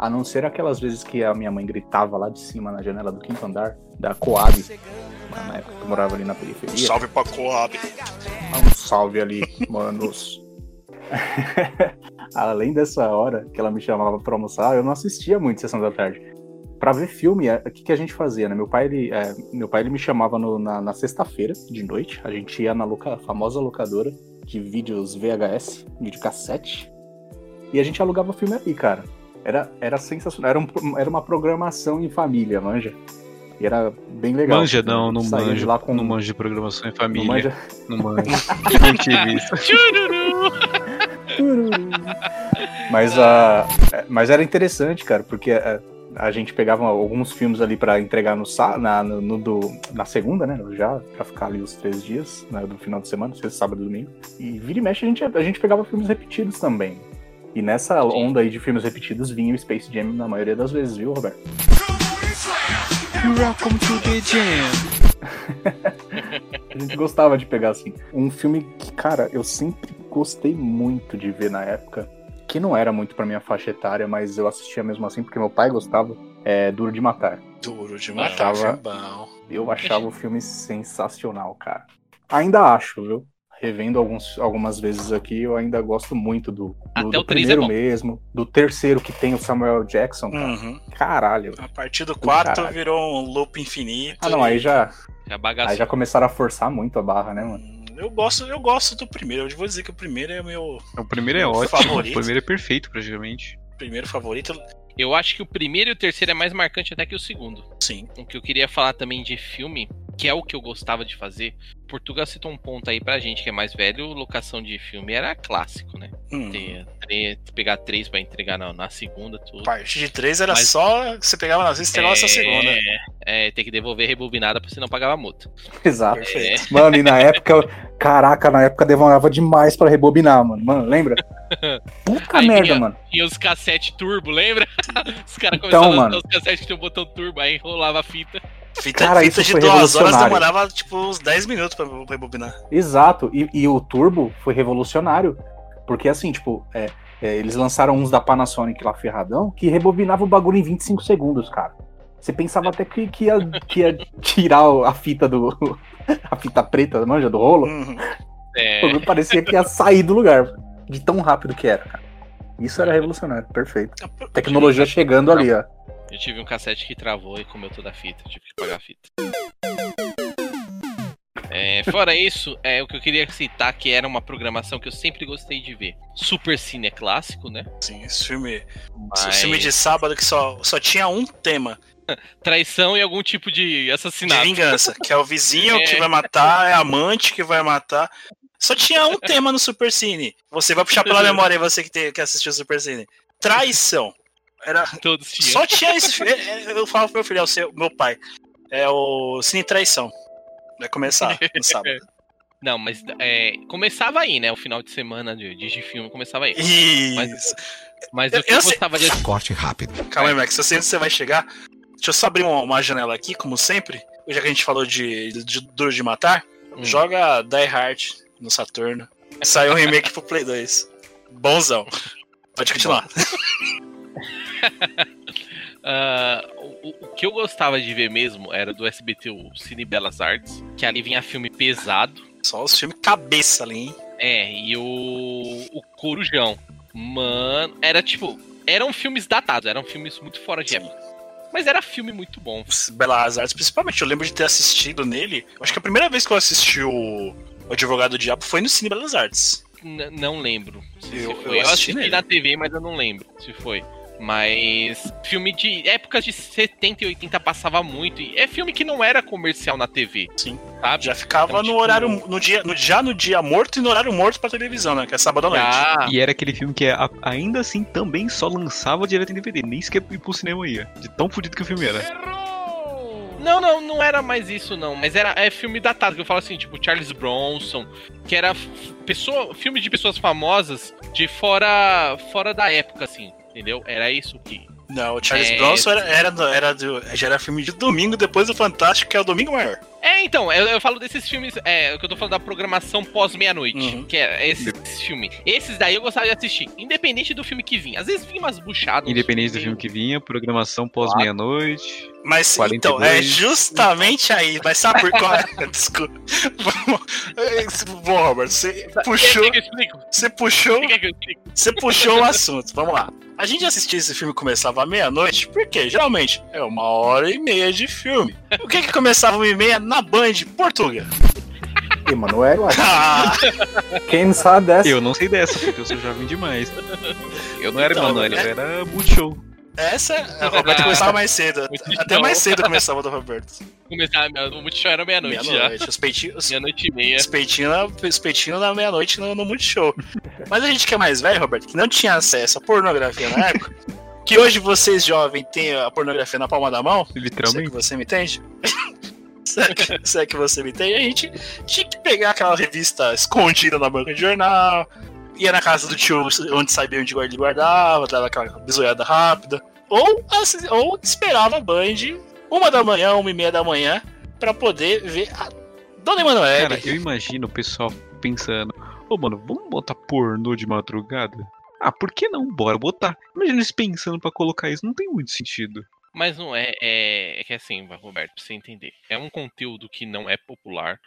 A não ser aquelas vezes que a minha mãe gritava lá de cima na janela do quinto andar, da Coab, na época que eu morava ali na periferia. Salve pra Coab. Um salve ali, manos. além dessa hora que ela me chamava pra almoçar, eu não assistia muito Sessão da Tarde. Pra ver filme, é, o que, que a gente fazia, né? Meu pai, ele, é, meu pai, ele me chamava no- na, na sexta-feira, de noite. A gente ia na loca- famosa locadora de vídeos VHS, videocassete. E a gente alugava filme ali, cara. Era, era sensacional. Era, um- era uma programação em família, manja. E era bem legal. Manja não, não manjo. lá com- Não manjo de programação em Não família. manja? Não manjo. não tive isso. Mas, a, mas era interessante, cara, porque a, a gente pegava alguns filmes ali pra entregar no, sá- na, no, no do, na segunda, né? Já, pra ficar ali os três dias né, do final de semana, sexta, sábado e domingo. E vira e mexe a gente, a gente pegava filmes repetidos também. E nessa onda aí de filmes repetidos vinha o Space Jam na maioria das vezes, viu, Roberto? Welcome to the jam. A gente gostava de pegar assim. Um filme que, cara, eu sempre gostei muito de ver na época, que não era muito pra minha faixa etária, mas eu assistia mesmo assim porque meu pai gostava, é Duro de Matar. Duro de Eu matar, achava, filme bom. eu achava o filme sensacional, cara. Ainda acho, viu? Revendo alguns, algumas vezes aqui, eu ainda gosto muito do, do, Até do é primeiro bom. mesmo, do terceiro que tem o Samuel Jackson. Cara. Uhum. Caralho. A partir do 4 Caralho. virou um loop infinito. Ah, não, aí já, Já bagaçou. aí já começaram a forçar muito a barra, né, mano? Eu gosto, eu gosto do primeiro. Eu vou dizer que o primeiro é o meu O primeiro é Meu ótimo. favorito. O primeiro é perfeito, praticamente. primeiro favorito. Eu acho que o primeiro e o terceiro é mais marcante até que o segundo. Sim. O que eu queria falar também de filme, que é o que eu gostava de fazer. Portugal citou um ponto aí pra gente que é mais velho, locação de filme era clássico, né? Hum. Ter, tre- pegar três pra entregar na, na segunda, tudo. Parte de 3 era Mas- só. Você pegava na sexta e entregava essa segunda. É, tem que devolver rebobinada porque você não pagava multa. Exato. Perfeito. Mano, e na época, caraca, na época demorava demais pra rebobinar, mano. Mano, lembra? Puta Aí merda, vinha- mano. Tinha os cassete turbo, lembra? Os caras Então, a mano. usar os cassetes que tinha o botão turbo, aí rolava a fita. Fita, Cara, fita isso de foi duas horas demorava tipo uns 10 minutos pra rebobinar. Exato. E, e o Turbo foi revolucionário. Porque assim, tipo, é, é, eles lançaram uns da Panasonic lá ferradão que rebobinava o bagulho em 25 segundos, cara. Você pensava até que, que, ia, que ia tirar a fita do. a fita preta, manja, do rolo. Uhum. É, parecia que ia sair do lugar. De tão rápido que era, cara. Isso era revolucionário, perfeito. Tecnologia chegando ali, ó. Eu tive um cassete que travou e comeu toda a fita, tive que pagar a fita. É, fora isso, é o que eu queria citar que era uma programação que eu sempre gostei de ver. Super Cine é clássico, né? Sim, esse filme. Mas- Esse filme de sábado que só, só tinha um tema. Traição e algum tipo de De assassinato. vingança. Que é o vizinho É. que vai matar, é a amante que vai matar. Só tinha um tema no Super Cine. Você vai puxar pela memória aí, você que, tem, que assistiu o Super Cine. Traição. Era, Todos tinham. Só tinha esse filme. Eu falo pro meu filho, é o seu, meu pai. É o Cine Traição. Vai começar no sábado. Não, mas é, começava aí, né? O final de semana de, de, de filme começava aí. Isso. Mas, mas Eu- o que eu, eu sei- gostava de Corte rápido. Calma aí, Max, eu sei onde você vai chegar. Deixa eu só abrir uma, uma janela aqui, como sempre. Já que a gente falou de, de Duro de Matar, Hum. joga Die Hard no Saturno. Saiu um remake pro Play 2. Bonzão. Pode continuar. Ah, o, o que eu gostava de ver mesmo era do SBT, o Cine Belas Artes, que ali vinha filme pesado. Só os filmes cabeça ali, hein? É, e o, o Corujão. Mano, era tipo. Eram filmes datados, eram filmes muito fora de época. Mas era filme muito bom. Belas Artes, principalmente. Eu lembro de ter assistido nele. Acho que a primeira vez que eu assisti o, o Advogado do Diabo foi no Cine Belas Artes. N- não lembro se, Eu- eu foi. Eu, assisti assisti na TV, mas eu não lembro se foi. Mas filme de épocas de 70 e 80 passava muito. E é filme que não era comercial na TV. Sim. Sabe? Já ficava Então, no tipo, horário. No dia, no, já no dia morto e no horário morto pra televisão, né? Que é sábado à noite. Já. E era aquele filme que ainda assim também só lançava direto em DVD, nem sequer ir pro cinema ia. De tão fodido que o filme era. Não, não, não era mais isso, não. Mas era é filme datado, que eu falo assim, tipo Charles Bronson, que era pessoa, filme de pessoas famosas de fora, fora da época, assim, entendeu? Era isso que. Não, o Charles É. Bronson era, era, do- era do, já era filme de domingo depois do Fantástico, que é o Domingo Maior. É, É, então, eu, eu falo desses filmes, é, o que eu tô falando da programação pós-meia-noite, Uhum. que é esse, esse filme. Esses daí eu gostava de assistir, independente do filme que vinha. Às vezes vinha umas buchadas. Independente do filme que vinha, programação pós-meia-noite. Mas 42. então, é justamente aí. Mas sabe por qual? Desculpa. Vamos- Bom, Robert, você puxou. Eu explico? Você puxou. Quer que eu explico? Você puxou o assunto. Vamos lá. A gente assistia esse filme começava à meia-noite, porque geralmente é uma hora e meia de filme. O que que começava uma e meia na Band Portugal? Emanuel. Ah, Quem não sabe dessa? Eu não sei dessa, porque eu sou jovem demais. Eu não era Então, Emanuele, é- eu era Multishow. Essa. O Roberto começava mais cedo. Muito Até mais cedo começava do Roberto. Começar, o Multishow era meia-noite. Meia-noite. Os peitinhos. Meia-noite e meia. Os peitinhos na- os peitinhos na meia-noite no, no Multishow. Mas a gente que é mais velho, Roberto, que não tinha acesso à pornografia na época, que hoje vocês jovens têm a pornografia na palma da mão, se é Literalmente. que você me entende? se, é que, se é que você me entende, a gente tinha que pegar aquela revista escondida na banca de jornal, ia na casa do tio onde sabia onde ele guardava, dava aquela bisoiada rápida, ou, ou esperava a Band uma da manhã, uma e meia da manhã, pra poder ver a Dona Emanuele. Cara, eu imagino o pessoal pensando: Ô mano, vamos botar pornô de madrugada? Ah, por que não? Bora botar. Imagina eles pensando pra colocar isso, não tem muito sentido. Mas não é, é. É que assim, Roberto, pra você entender. É um conteúdo que não é popular.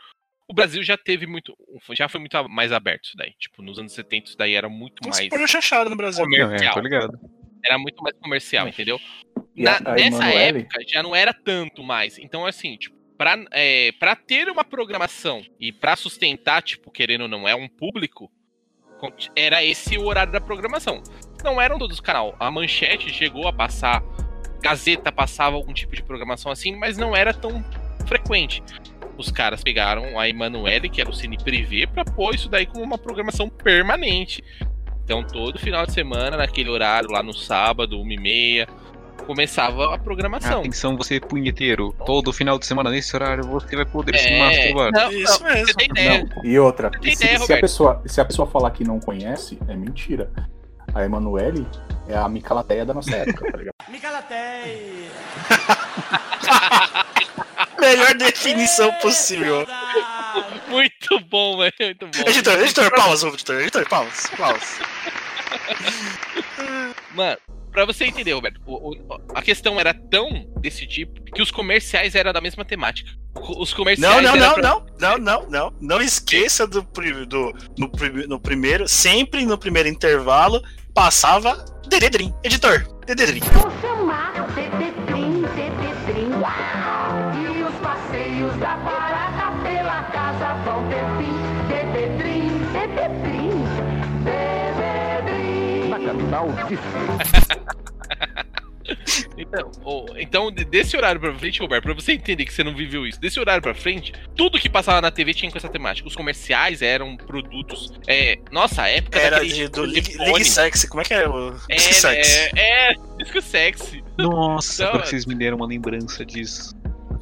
O Brasil já teve muito. Já foi muito mais aberto isso daí. Tipo, nos anos 70 isso daí era muito Nossa, mais. pornô chanchado no Brasil. Não, é, Comercial. tô ligado. Era muito mais comercial, entendeu? Na- a- a nessa Emanuele? época já não era tanto mais. Então, assim, tipo, pra, é, pra ter uma programação e pra sustentar, tipo, querendo ou não, é um público, era esse o horário da programação. Não eram todos os canal. A Manchete chegou a passar, Gazeta passava algum tipo de programação assim, mas não era tão frequente. Os caras pegaram a Emanuele, que era o Cine Privé, pra pôr isso daí como uma programação permanente. Então, todo final de semana, naquele horário, lá no sábado, uma e meia, começava a programação. Atenção, você punheteiro. Todo final de semana nesse horário você vai poder se É, masturbar. não, Isso não, mesmo. Você tem ideia. Não. E outra, se, ideia, se a pessoa, se a pessoa falar que não conhece, é mentira. A Emanuele é a Micalateia da nossa época, tá ligado? Micalatei. Melhor definição possível. Muito bom, velho. Muito bom. Editor, editor, pausa, editor, editor, pausa, pausa. Mano, pra você entender, Roberto, o- o- a questão era tão desse tipo que os comerciais eram da mesma temática. Os Não, comerciais. não, era não, pra- não, não, não, não. Não esqueça do, do no, no primeiro, sempre no primeiro intervalo, passava Dededrim. Editor, Dededrim. Vou chamar Tetrim, Tetrim. E os passeios da barata pela casa vão ter fim. Tetrim, Tetrim, Tetrim. Na capital, Então, o- então, de- desse horário pra frente, Roberto, pra você entender que você não viveu isso, desse horário pra frente, tudo que passava na TV tinha com essa temática. Os comerciais eram produtos. É, nossa, a época Era daquele de, do League, telefone. League Sexy. Como é que é o É, League Sexy? é, é, disco sexy. Nossa, Então, vocês me deram uma lembrança disso.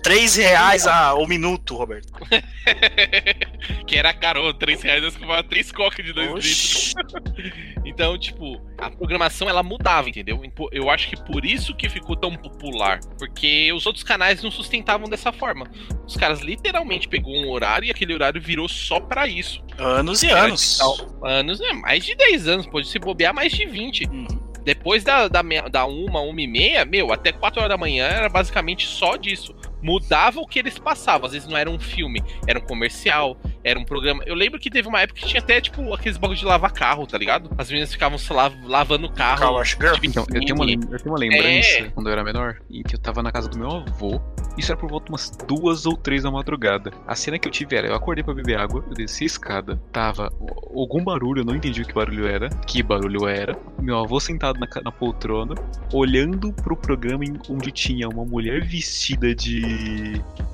3 reais a, o minuto, Roberto. que era caro, 3 reais eu comprava 3 coca de 2 Oxi. litros. Então, tipo, a programação ela mudava, entendeu? Eu acho que por isso que ficou tão popular. Porque os outros canais não sustentavam dessa forma. Os caras literalmente pegou um horário e aquele horário virou só pra isso. Anos e Era anos. digital. Anos, né? Mais de 10 anos, pode se bobear mais de 20. Uhum. Depois da, da, meia- da uma, uma e meia, meu, até 4 horas da manhã era basicamente só disso. Mudava o que eles passavam. Às vezes não era um filme, era um comercial, era um programa. Eu lembro que teve uma época que tinha até, tipo, aqueles bagulho de lavar carro, tá ligado? As meninas ficavam lavando o carro. Car Wash Girl? de Então, eu tenho uma, eu tenho uma lembrança É. quando eu era menor e que eu tava na casa do meu avô. Isso era por volta de umas duas ou três da madrugada. A cena que eu tive era: eu acordei pra beber água, eu desci a escada, tava algum barulho, eu não entendi o que barulho era, que barulho era. Meu avô sentado na, na poltrona, olhando pro programa em- onde tinha uma mulher vestida de.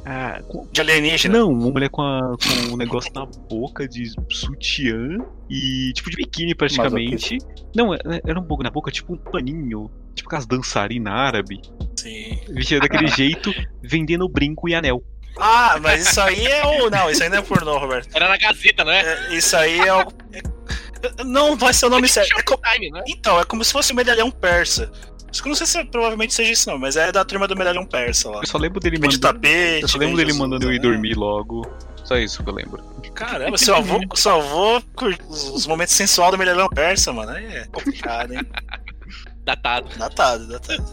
Ah, com- De alienígena. não, uma mulher com, a- com um negócio na boca de sutiã e tipo de biquíni praticamente. Não, era era um pouco na boca, tipo um paninho, tipo aquelas dançarinas árabe, Sim. vestida daquele jeito, vendendo brinco e anel. Ah, mas isso aí é o. Não, isso aí não é pornô, Roberto. Era na Gazeta, não é? É, isso aí é o. é- Não vai ser o nome certo. É co- Time, né? Então, é como se fosse o medalhão persa. Isso que eu não sei se provavelmente seja isso, não, mas é da turma do Medalhão Persa lá. Eu só lembro dele mandando. tapete, Eu só lembro vende dele mandando eu ir né? dormir logo. Só isso que eu lembro. Caramba, seu avô, seu avô os os momentos sensual do Medalhão Persa, mano. Aí é complicado, hein? Datado. Datado, datado.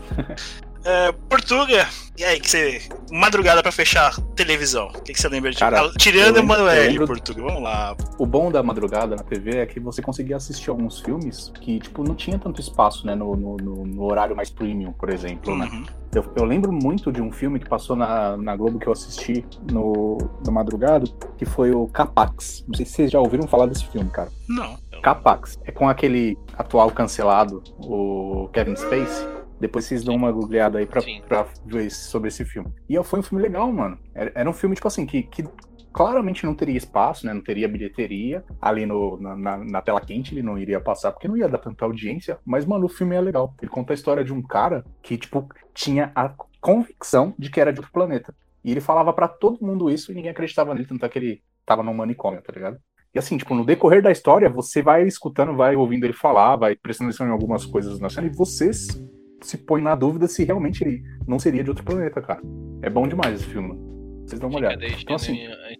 É, Portuga, e aí, que você. Madrugada pra fechar televisão. O que, que você lembra de. Cara, Ah, Tirando eu lembro- Portuga, vamos lá. O bom da madrugada na TV é que você conseguia assistir alguns filmes que, tipo, não tinha tanto espaço, né? No, no, no- horário mais premium, por exemplo, né? Uhum. Eu, eu lembro muito de um filme que passou na, na Globo que eu assisti no, na madrugada, que foi o Capax. Não sei se vocês já ouviram falar desse filme, cara. Não. Capax. É com aquele atual cancelado, o Kevin Spacey. Depois vocês dão uma googleada aí pra, pra ver sobre esse filme. E foi um filme legal, mano. Era, era um filme, tipo assim, que, que claramente não teria espaço, né? Não teria bilheteria. Ali no, na, na- na tela quente ele não iria passar, porque não ia dar tanta audiência. Mas, mano, o filme é legal. Ele conta a história de um cara que, tipo, tinha a convicção de que era de outro planeta. E ele falava pra todo mundo isso e ninguém acreditava nele, tanto é que ele tava no manicômio, tá ligado? E assim, tipo, no decorrer da história, você vai escutando, vai ouvindo ele falar, vai prestando atenção em algumas coisas na cena, e você se põe na dúvida se realmente ele não seria de outro planeta, cara. É bom demais esse filme. Vocês dão uma olhada. Então, assim,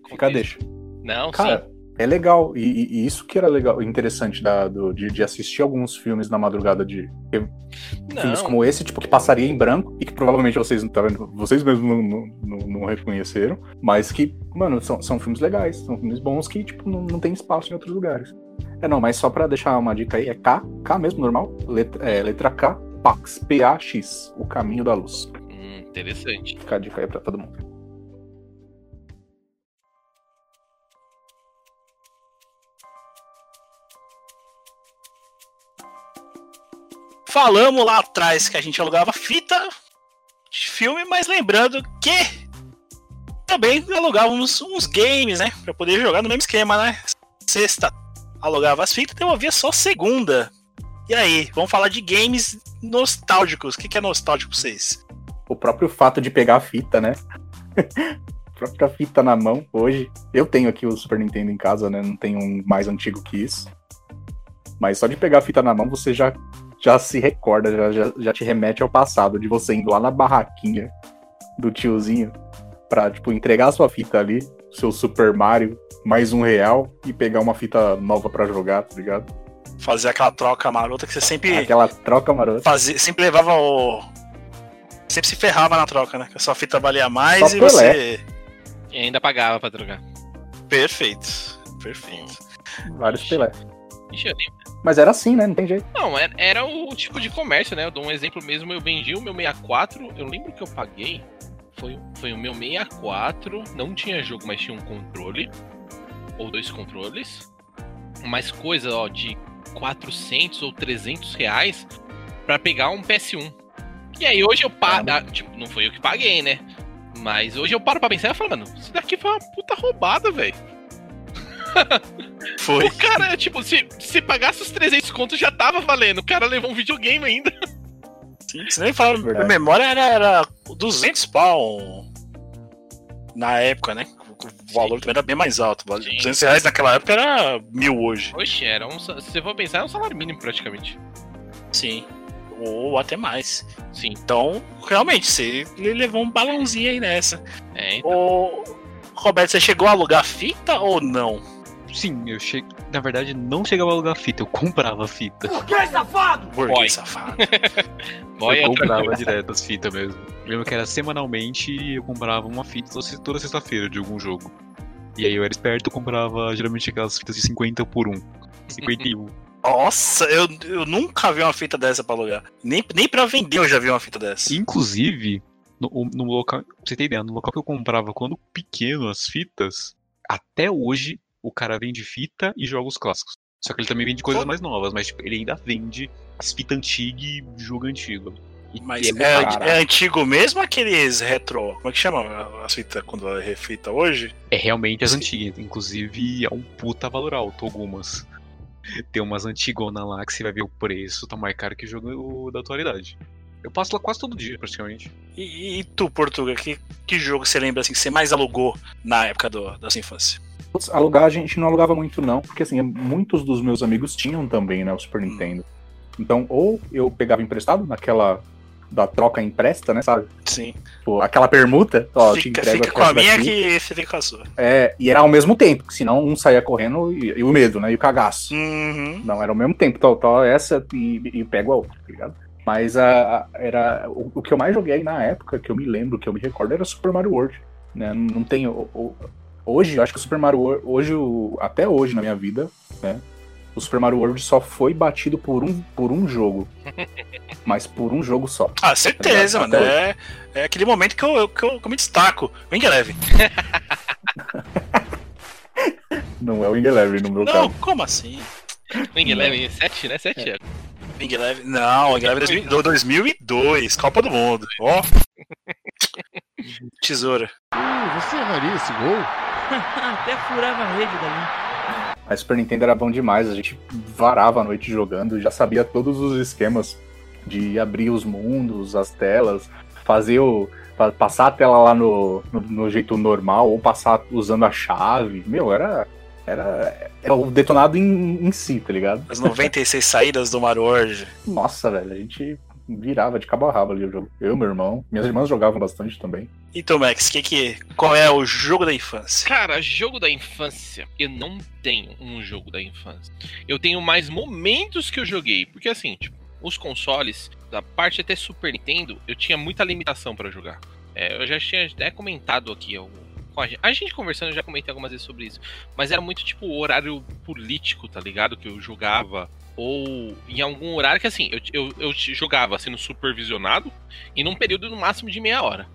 fica deixa. Não, Cara, é legal. E, e- isso que era legal, interessante da, do- de, de assistir alguns filmes na madrugada de. Filmes como esse, tipo, que passaria em branco e que provavelmente vocês não tá vendo, vocês mesmos não, não, não- não reconheceram, mas que, mano, são, são filmes legais, são filmes bons que, tipo, não, não tem espaço em outros lugares. É, não, mas só pra deixar uma dica aí, é K, K mesmo, normal, letra, é, letra K, Pax, P-A-X, O Caminho da Luz. Hum, interessante. Fica a dica aí pra todo mundo. Falamos lá atrás que a gente alugava fita de filme, mas lembrando que também alugávamos uns games, né? Pra poder jogar no mesmo esquema, né? Sexta alugava as fitas, devolvia só segunda. E aí, vamos falar de games nostálgicos. O que, que é nostálgico pra vocês? O próprio fato de pegar a fita, né? a própria fita na mão, hoje. Eu tenho aqui o Super Nintendo em casa, né? Não tenho um mais antigo que isso. Mas só de pegar a fita na mão, você já, já se recorda, já, já, já te remete ao passado, de você indo lá na barraquinha do tiozinho pra, tipo, entregar a sua fita ali, seu Super Mario, mais um real, e pegar uma fita nova pra jogar, tá ligado? Fazer aquela troca marota que você sempre Aquela troca marota. fazia, sempre levava o. Sempre se ferrava na troca, né? Que a sua fita valia mais Só e você. E ainda pagava pra trocar. Perfeito. Perfeito. Vários Pelé. Ixi, eu nem- Mas era assim, né? Não tem jeito. Não, era, era o tipo de comércio, né? Eu dou um exemplo mesmo, eu vendi o meu 64, eu lembro que eu paguei. Foi, foi o meu 64, não tinha jogo, mas tinha um controle. Ou dois controles. Mais coisa, ó, de 400 ou 300 reais pra pegar um PS1. E aí hoje eu paro. ah, tipo, não foi eu que paguei, né? Mas hoje eu paro pra pensar e falo, mano, isso daqui foi uma puta roubada, velho. Foi. O cara, tipo, se, se pagasse os 300 contos já tava valendo. O cara levou um videogame ainda. Sim, você nem fala, Verdade. a memória era, era 200 pau na época, né? O valor também era bem mais alto. vale- 200 reais naquela época era mil hoje. Oxe, era um. Se você for pensar, é um salário mínimo praticamente. Sim. Ou até mais. Sim. Então, realmente, você levou um balãozinho aí nessa. É, então. Ô, Roberto, você chegou a alugar fita ou não? Sim, eu cheguei. Na verdade, não chegava a alugar fita, eu comprava fita. Que safado! Burguês safado. Boy é eu outra comprava direto as fitas mesmo. Eu lembro que era semanalmente eu comprava uma fita toda- toda sexta-feira de algum jogo. E aí eu era esperto, eu comprava geralmente aquelas fitas de 50 por 1. 51. Nossa, eu, eu nunca vi uma fita dessa pra alugar. Nem, nem pra vender eu já vi uma fita dessa. Inclusive, no, no local. Pra você ter ideia, no local que eu comprava quando pequeno as fitas, até hoje o cara vende fita e jogos clássicos. Só que ele também vende coisas mais novas, mas tipo, ele ainda vende as fitas antigas e jogo antigo. E Mas é é, é antigo mesmo aqueles retro? Como é que chama as fitas quando é refita hoje? É realmente as antigas. Inclusive, é um puta valor alto algumas. Tem umas antigonas lá que você vai ver o preço, tá mais caro que o jogo da atualidade. Eu passo lá quase todo dia, praticamente. E, e tu, Portuga, que, que jogo você lembra assim, que você mais alugou na época do, da sua infância? Alugar a gente não alugava muito, não, porque assim, muitos dos meus amigos tinham também, né, o Super Nintendo. Então, ou eu pegava emprestado naquela da troca empresta, né, sabe? Sim. Pô, aquela permuta, ó, te Fica, entrego fica com a minha daqui. que você fica com a sua. É, e era ao mesmo tempo, senão um saía correndo e, e o medo, né? E o cagaço. Uhum. Não, era ao mesmo tempo, tal, tal, essa e, e pego a outra, tá ligado? Mas a, a- era, o, o que eu mais joguei na época, que eu me lembro, que eu me recordo, era Super Mario World. Né? Não, não tem. o- o- hoje, eu acho que o Super Mario World, hoje, o- até hoje na minha vida, né? O Super Mario World só foi batido por um, por um jogo. mas por um jogo só. Ah, certeza, Tá mano. É, é aquele momento que eu, que eu, que eu me destaco. Wing Eleven. Não é o Wing Eleven no meu Não, caso. como assim? Wing Eleven 7, né? 7 é. Wing Eleven. Não, Wing Eleven 2000 do 2002, Copa do Mundo. Ó. Tesoura. Uh, você erraria esse gol? Até furava a rede dali. A Super Nintendo era bom demais, a gente varava a noite jogando, já sabia todos os esquemas de abrir os mundos, as telas, fazer o. pa- passar a tela lá no, no, no jeito normal, ou passar usando a chave. Meu, era. Era, era o detonado em, em si, tá ligado? As 96 saídas do Mario World. Nossa, velho, a gente virava de cabo a rabo ali o jogo. Eu, meu irmão, minhas irmãs jogavam bastante também. Então, Max, que que, qual é o jogo da infância? Cara, jogo da infância, eu não tenho um jogo da infância. Eu tenho mais momentos que eu joguei. Porque assim, tipo, os consoles, da parte até Super Nintendo, eu tinha muita limitação pra jogar. É, eu já tinha até comentado aqui. eu- com a, gente, a gente conversando, eu já comentei algumas vezes sobre isso. Mas era muito tipo o horário político, tá ligado? Que eu jogava. Ou em algum horário que assim, eu, eu, eu jogava sendo supervisionado e num período no máximo de meia hora.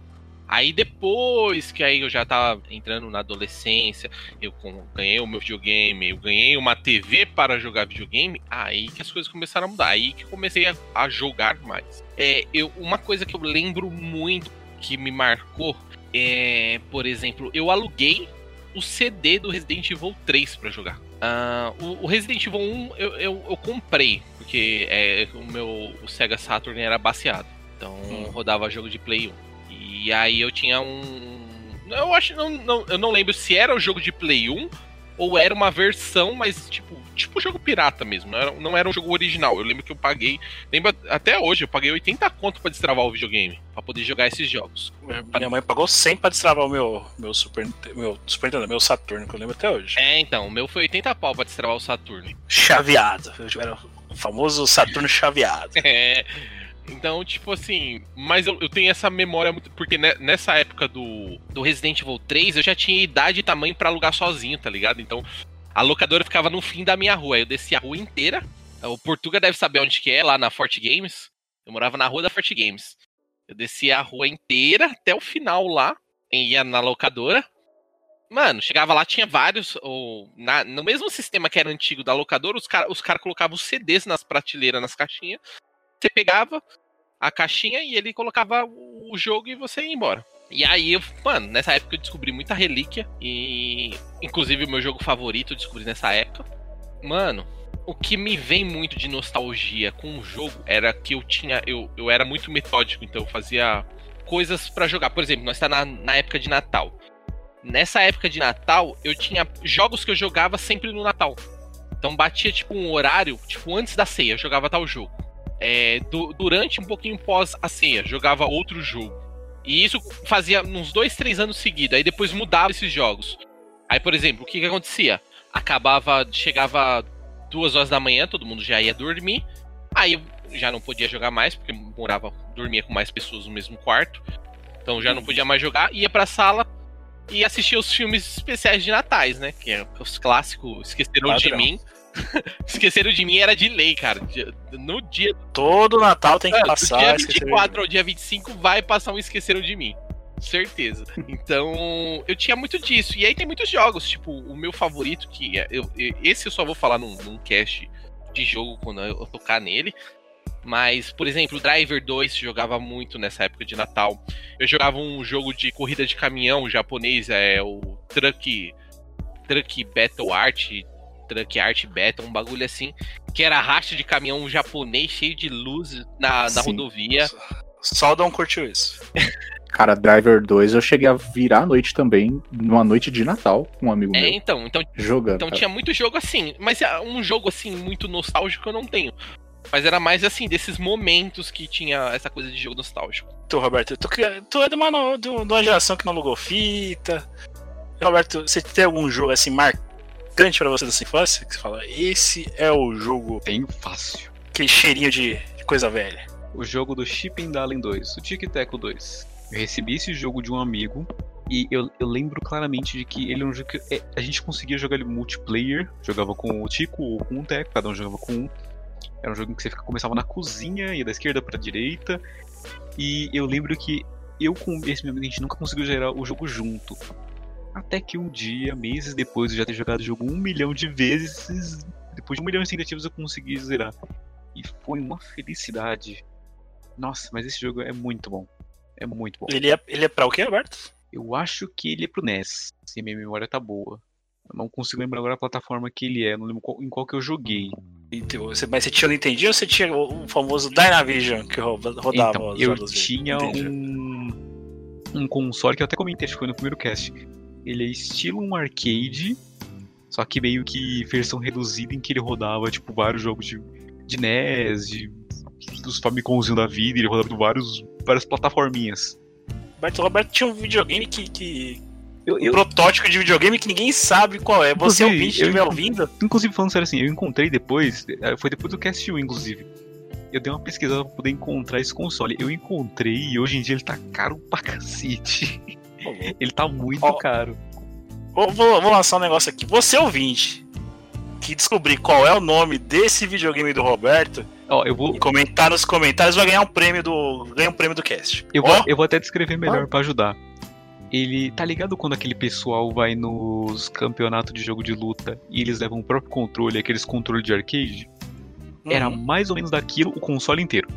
Aí depois que aí eu já tava entrando na adolescência, eu ganhei o meu videogame, eu ganhei uma TV para jogar videogame, aí que as coisas começaram a mudar, aí que comecei a, a jogar mais. É, eu, uma coisa que eu lembro muito que me marcou é, por exemplo, eu aluguei o CD do Resident Evil 3 para jogar. Ah, o, Resident Evil 1 eu, eu, eu comprei, porque é, o meu o Sega Saturn era baseado. Então rodava jogo de Play 1. E aí eu tinha um. Eu acho não, não, eu não lembro se era o jogo de Play 1 ou era uma versão, mas tipo, tipo jogo pirata mesmo. Não era, não era um jogo original. Eu lembro que eu paguei. Lembra até hoje, eu paguei 80 conto pra destravar o videogame. pra poder jogar esses jogos. Minha mãe pagou 100 pra destravar o meu, meu Super meu Super Nintendo, meu Saturno, que eu lembro até hoje. É, então, o meu foi 80 pau pra destravar o Saturno. Chaveado. Eu era o famoso Saturno chaveado. É. Então, tipo assim, mas eu, eu tenho essa memória muito. Porque ne- nessa época do, do Resident Evil 3 eu já tinha idade e tamanho pra alugar sozinho, tá ligado? Então, a locadora ficava no fim da minha rua. aí Eu descia a rua inteira. O Portuga deve saber onde que é, lá na Forte Games. Eu morava na rua da Forte Games. Eu descia a rua inteira até o final lá. Ia na locadora. Mano, chegava lá, tinha vários. Ou, na- no mesmo sistema que era antigo da locadora, os caras os cara colocavam os CDs nas prateleiras, nas caixinhas. Você pegava a caixinha e ele colocava o jogo e você ia embora. E aí, mano, nessa época eu descobri muita relíquia. E. Inclusive o meu jogo favorito eu descobri nessa época. Mano, o que me vem muito de nostalgia com o jogo era que eu tinha. Eu, eu era muito metódico, então eu fazia coisas pra jogar. Por exemplo, nós está na, na época de Natal. Nessa época de Natal, eu tinha jogos que eu jogava sempre no Natal. Então batia tipo um horário, tipo antes da ceia, eu jogava tal jogo. É, du- durante um pouquinho pós a ceia, jogava outro jogo. E isso fazia uns dois, três anos seguidos. Aí depois mudava esses jogos. Aí, por exemplo, o que, que acontecia? Acabava, chegava duas horas da manhã, todo mundo já ia dormir. Aí eu já não podia jogar mais, porque morava, dormia com mais pessoas no mesmo quarto. Então já não podia mais jogar, ia pra sala e assistia os filmes especiais de natais, né? Que é os clássicos Esqueceram de Padrão. Mim. Esqueceram de mim era de lei, cara. No dia. Todo Natal tem que Mano, passar. Do dia Esqueceram de 24 ao dia 25 vai passar um Esqueceram de Mim. Certeza. Então, eu tinha muito disso. E aí tem muitos jogos, tipo, o meu favorito, que é- eu- esse eu só vou falar num, num cast de jogo quando eu tocar nele. Mas, por exemplo, o Driver 2 jogava muito nessa época de Natal. Eu jogava um jogo de corrida de caminhão japonês, é o Truck, Truck Battle Art, Truck Art Battle, um bagulho assim, que era racha de caminhão japonês cheio de luz na, na Sim. rodovia. Só o Dom curtiu isso. Cara, Driver 2 eu cheguei a virar a noite também, numa noite de Natal, com um amigo É, meu. então, então, Jogando. então cara. tinha muito jogo assim, mas é um jogo assim muito nostálgico eu não tenho. Mas era mais assim, desses momentos que tinha essa coisa de jogo nostálgico. Tu, Roberto, tu, cria- tu é de uma, de uma geração que não alugou fita. Roberto, você tem algum jogo assim marcante pra você dessa infância? Que você fala, esse é o jogo. Tenho fácil. Aquele cheirinho de, de coisa velha. O jogo do Shipping Dalen 2, o Tic Teco 2. Eu recebi esse jogo de um amigo e eu, eu lembro claramente de que ele é um jogo que é, a gente conseguia jogar ele multiplayer, jogava com o Tico ou com o Teco, cada um jogava com um. Era um jogo em que você começava na cozinha, ia da esquerda pra direita. E eu lembro que eu com esse meu amigo a gente nunca conseguiu gerar o jogo junto. Até que um dia, meses depois de já ter jogado o jogo um milhão de vezes, depois de um milhão de tentativas eu consegui zerar. E foi uma felicidade. Nossa, mas esse jogo é muito bom. É muito bom. Ele é, ele é pra o quê, Roberto? Eu acho que ele é pro NES, se minha memória tá boa. Eu não consigo lembrar agora a plataforma que ele é, não lembro qual- em qual que eu joguei. Então, você- Mas você tinha o Nintendinho ou você tinha o famoso Dynavision que ro- rodava Então, eu tinha um, um console que eu até comentei, acho que foi no primeiro cast. Ele é estilo um arcade, só que meio que versão reduzida em que ele rodava, tipo, vários jogos de, de NES, de, dos Famicomzinho da vida, ele rodava em vários, várias plataforminhas. Roberto, Roberto tinha um videogame que. que... Eu- Um protótipo de videogame que ninguém sabe qual é. Você Inclusive, ouvinte eu estiver ouvindo. Inclusive, falando sério assim, eu encontrei depois, eh, foi depois do Cast 1, inclusive. Eu dei uma pesquisada pra poder encontrar esse console. Eu encontrei e hoje em dia ele tá caro pra cacete. Ele tá muito Ó, caro. Vou, vou- lançar um negócio aqui. Você ouvinte que descobrir qual é o nome desse videogame do Roberto Ó, eu vou. comentar nos comentários vai ganhar um prêmio do. ganha um prêmio do cast. Eu vou, eu vou até descrever melhor pra ajudar. Ele. Tá ligado quando aquele pessoal vai nos campeonatos de jogo de luta e eles levam o próprio controle, aqueles controles de arcade? Era mais ou menos daquilo o console inteiro.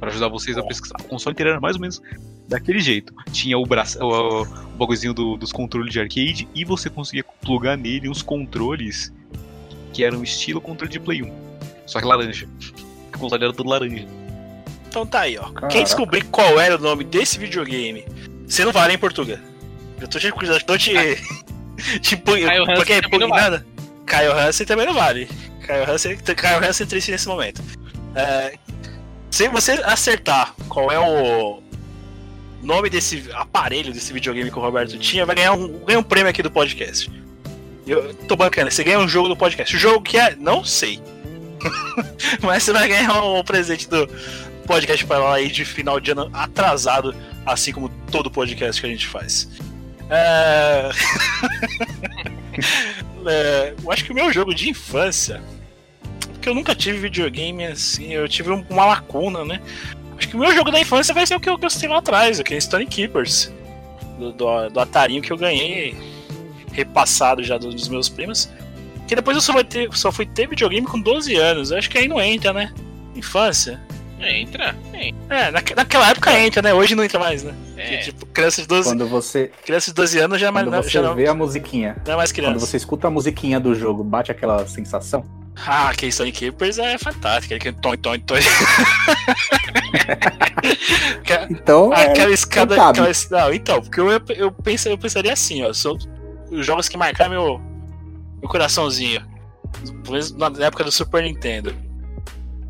Pra ajudar vocês a pesquisar. O console inteiro era mais ou menos daquele jeito. Tinha o braço, o, o bagulhozinho do- dos controles de arcade e você conseguia plugar nele uns controles que eram estilo controle de Play 1. Só que laranja. O console era todo laranja. Então tá aí, ó. Caraca. Quem descobrir qual era o nome desse videogame, você não vale em Portugal. Eu tô te. Eu tô te. te porque é também não vale. nada. Caio Hansen também não vale. Caio Hansen, Caio Hansen triste nesse momento. É, se você acertar qual é o nome desse aparelho, desse videogame que o Roberto tinha, vai ganhar um, ganha um prêmio aqui do podcast. Eu tô bancando, você ganha um jogo do podcast. O jogo que é. Não sei. Mas você vai ganhar um presente do podcast para lá aí de final de ano atrasado, assim como todo podcast que a gente faz. É... É, eu acho que o meu jogo de infância, porque eu nunca tive videogame assim, eu tive um- uma lacuna, né? Acho que o meu jogo da infância vai ser o que eu gostei lá atrás, aquele Stone Keepers, do, do, do Atarinho que eu ganhei, repassado já dos meus primos. Que depois eu só, vai ter, só fui ter videogame com 12 anos, eu acho que aí não entra, né? Infância. Entra, entra. É, naque- naquela época entra, né? Hoje não entra mais, né? É. Porque, tipo, criança de 12, Quando você, criança de 12 anos já, é mais- quando você já não, vê a musiquinha, não é mais criança. quando você escuta a musiquinha do jogo, bate aquela sensação? Ah, aquele Stone Keepers é fantástico. Aquele tom, tom, tom. Então, é, aquela escada. não. Aquela, não, então, porque eu, eu, penso, eu pensaria assim, ó. São os jogos que marcaram meu, meu coraçãozinho. Pelo menos na época do Super Nintendo.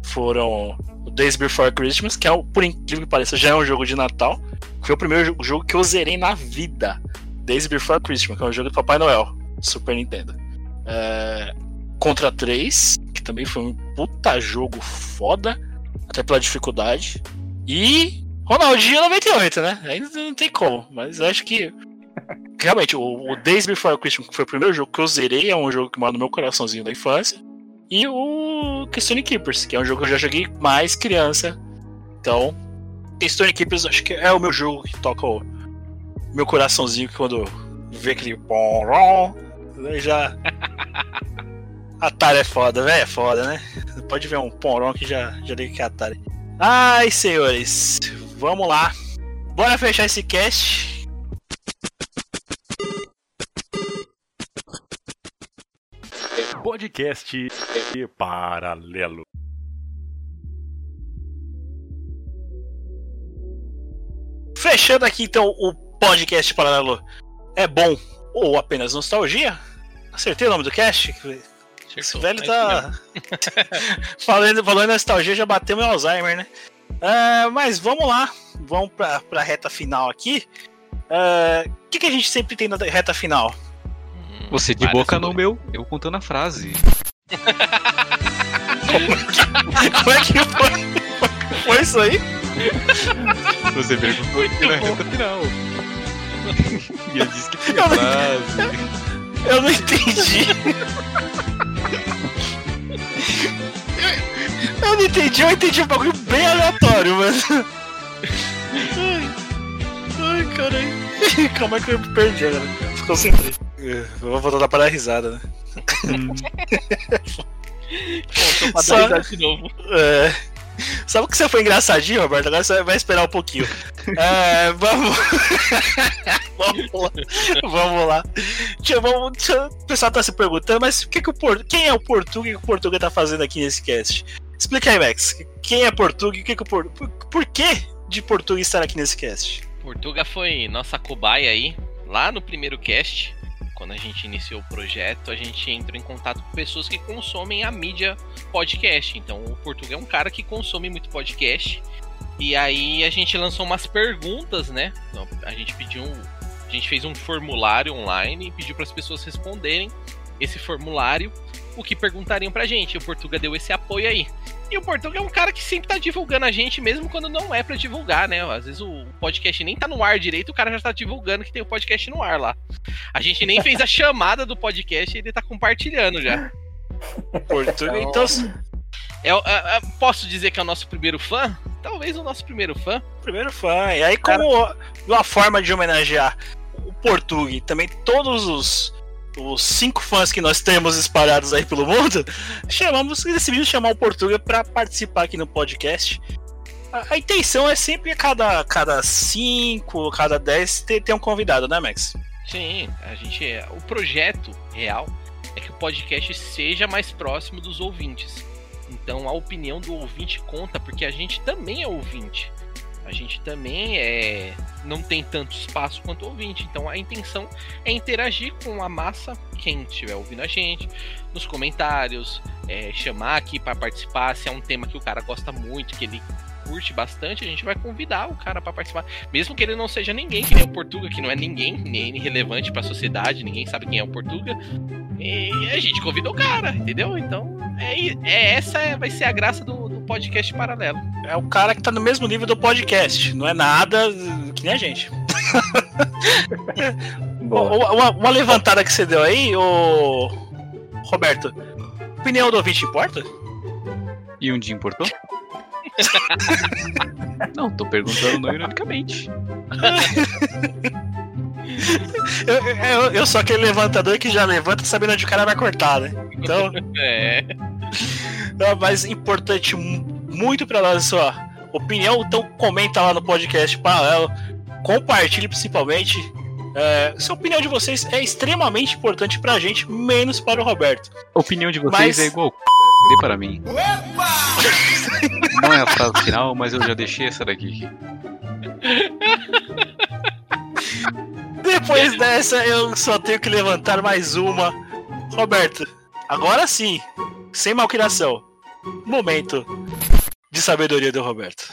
Foram o Days Before Christmas, que é, o- por incrível que pareça, já é um jogo de Natal. Foi o primeiro jo- jogo que eu zerei na vida. Days Before Christmas, que é um jogo do Papai Noel, Super Nintendo. É, Contra 3, que também foi um puta jogo foda, até pela dificuldade. E Ronaldinho 98, né? Aí não, tem como, mas eu acho que. Realmente, o, o Days Before Christmas, que foi o primeiro jogo que eu zerei, é um jogo que mora no meu coraçãozinho da infância. E o Stone Keepers, que é um jogo que eu já joguei mais criança. Então, Stone Keepers acho que é o meu jogo que toca o meu coraçãozinho que quando vê aquele já. Atari é foda, velho, é foda, né? Pode ver um Poron que já, já liga que é Atari. Ai, senhores, vamos lá. Bora fechar esse cast. Podcast Paralelo. Fechando aqui então o podcast paralelo. É bom ou apenas nostalgia? Acertei o nome do cast? Esse velho tá. falando, falando em nostalgia, já bateu meu Alzheimer, né? Ah, mas vamos lá. Vamos pra, pra reta final aqui. O que, que a gente sempre tem na reta final? Você de boca no meu, eu contando a frase. Como é que foi? Foi isso aí? Você perguntou aqui na reta final. E eu disse que tinha frase. Eu não entendi. Eu, eu não entendi, eu entendi um bagulho bem aleatório, mas. Ai, ai caralho. Calma aí que eu perdi agora. Desconcentrei. Eu vou voltar para dar risada, né? Contou pra Só- dar risada de novo. É. Sabe que você foi engraçadinho, Roberto? Agora você vai esperar um pouquinho. É, vamos. vamos lá. Vamos lá. Vamos, o pessoal tá se perguntando, mas que que o Por- quem é o Portuga e o que o Portuga tá fazendo aqui nesse cast? Explica aí, Max. Quem é Portuga e o que, que o Portuga. Por, por que de Portuga estar aqui nesse cast? Portuga foi nossa cobaia aí, lá no primeiro cast. Quando a gente iniciou o projeto, a gente entrou em contato com pessoas que consomem a mídia podcast. Então, o Portuga é um cara que consome muito podcast. E aí a gente lançou umas perguntas, né? A gente pediu um, a gente fez um formulário online e pediu para as pessoas responderem esse formulário o que perguntariam pra gente. E o Portuga deu esse apoio aí. E o Portuga é um cara que sempre tá divulgando a gente, mesmo quando não é pra divulgar, né? Às vezes o podcast nem tá no ar direito, o cara já tá divulgando que tem o podcast no ar lá. A gente nem fez a chamada do podcast e ele tá compartilhando já. Portuga, então. É, o- é- é- posso dizer que é o nosso primeiro fã? Talvez o nosso primeiro fã. Primeiro fã. E aí, como uma forma de homenagear o Portuga e também todos os, os cinco fãs que nós temos espalhados aí pelo mundo, chamamos, decidimos chamar o Portuga para participar aqui no podcast. A, intenção é sempre a cada, cada cinco, cada dez ter, ter um convidado, né, Max? Sim, a gente é. O projeto real é que o podcast seja mais próximo dos ouvintes. Então a opinião do ouvinte conta, porque a gente também é ouvinte. A gente também é não tem tanto espaço quanto o ouvinte. Então a intenção é interagir com a massa, quem estiver ouvindo a gente, nos comentários, é, chamar aqui para participar. Se é um tema que o cara gosta muito, que ele curte bastante, a gente vai convidar o cara para participar. Mesmo que ele não seja ninguém, que nem o Portuga, que não é ninguém, nem relevante para a sociedade, ninguém sabe quem é o Portuga. E a gente convida o cara, entendeu? Então, é, é essa é- vai ser a graça do, do podcast paralelo. É o cara que tá no mesmo nível do podcast, não é nada que nem a gente. Uma, uma- uma levantada que você deu aí, ô. Roberto, opinião do ouvinte importa? E um dia importou? Não, tô perguntando não ironicamente. Eu, eu, eu sou aquele levantador que já levanta sabendo onde o cara vai cortar, né? Então. É. Não, mas importante mu- muito pra nós a sua opinião, então comenta lá no podcast paralelo, compartilhe principalmente. É, essa opinião de vocês é extremamente importante pra gente, menos para o Roberto. A opinião de vocês Mas- é igual dê para mim. Não é a frase final, mas eu já deixei essa daqui. Depois dessa, eu só tenho que levantar mais uma. Roberto, agora sim, sem malcriação. Momento de sabedoria do Roberto.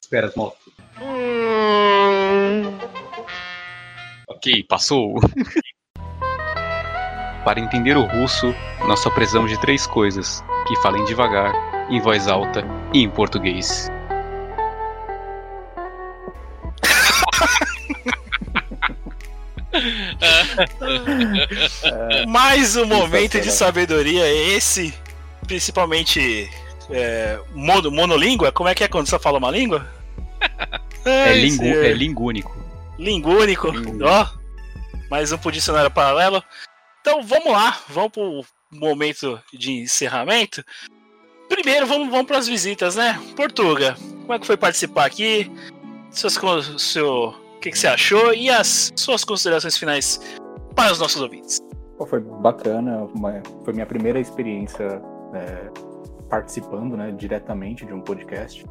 Espera, moto. Ok, passou. Para entender o russo, nós só precisamos de três coisas: que falem devagar, em voz alta e em português. Mais um momento de sabedoria, esse, principalmente é, mono, monolíngua. Como é que é quando você fala uma língua? É, Ai, lingu, é lingúnico. Lingúnico, ó. Mais um pro dicionário paralelo. Então vamos lá, vamos pro momento de encerramento. Primeiro vamos, vamos para as visitas, né? Portuga, como é que foi participar aqui? Con- seu, o que, que você achou? E as suas considerações finais para os nossos ouvintes. Foi bacana, foi minha primeira experiência é, participando né, diretamente de um podcast.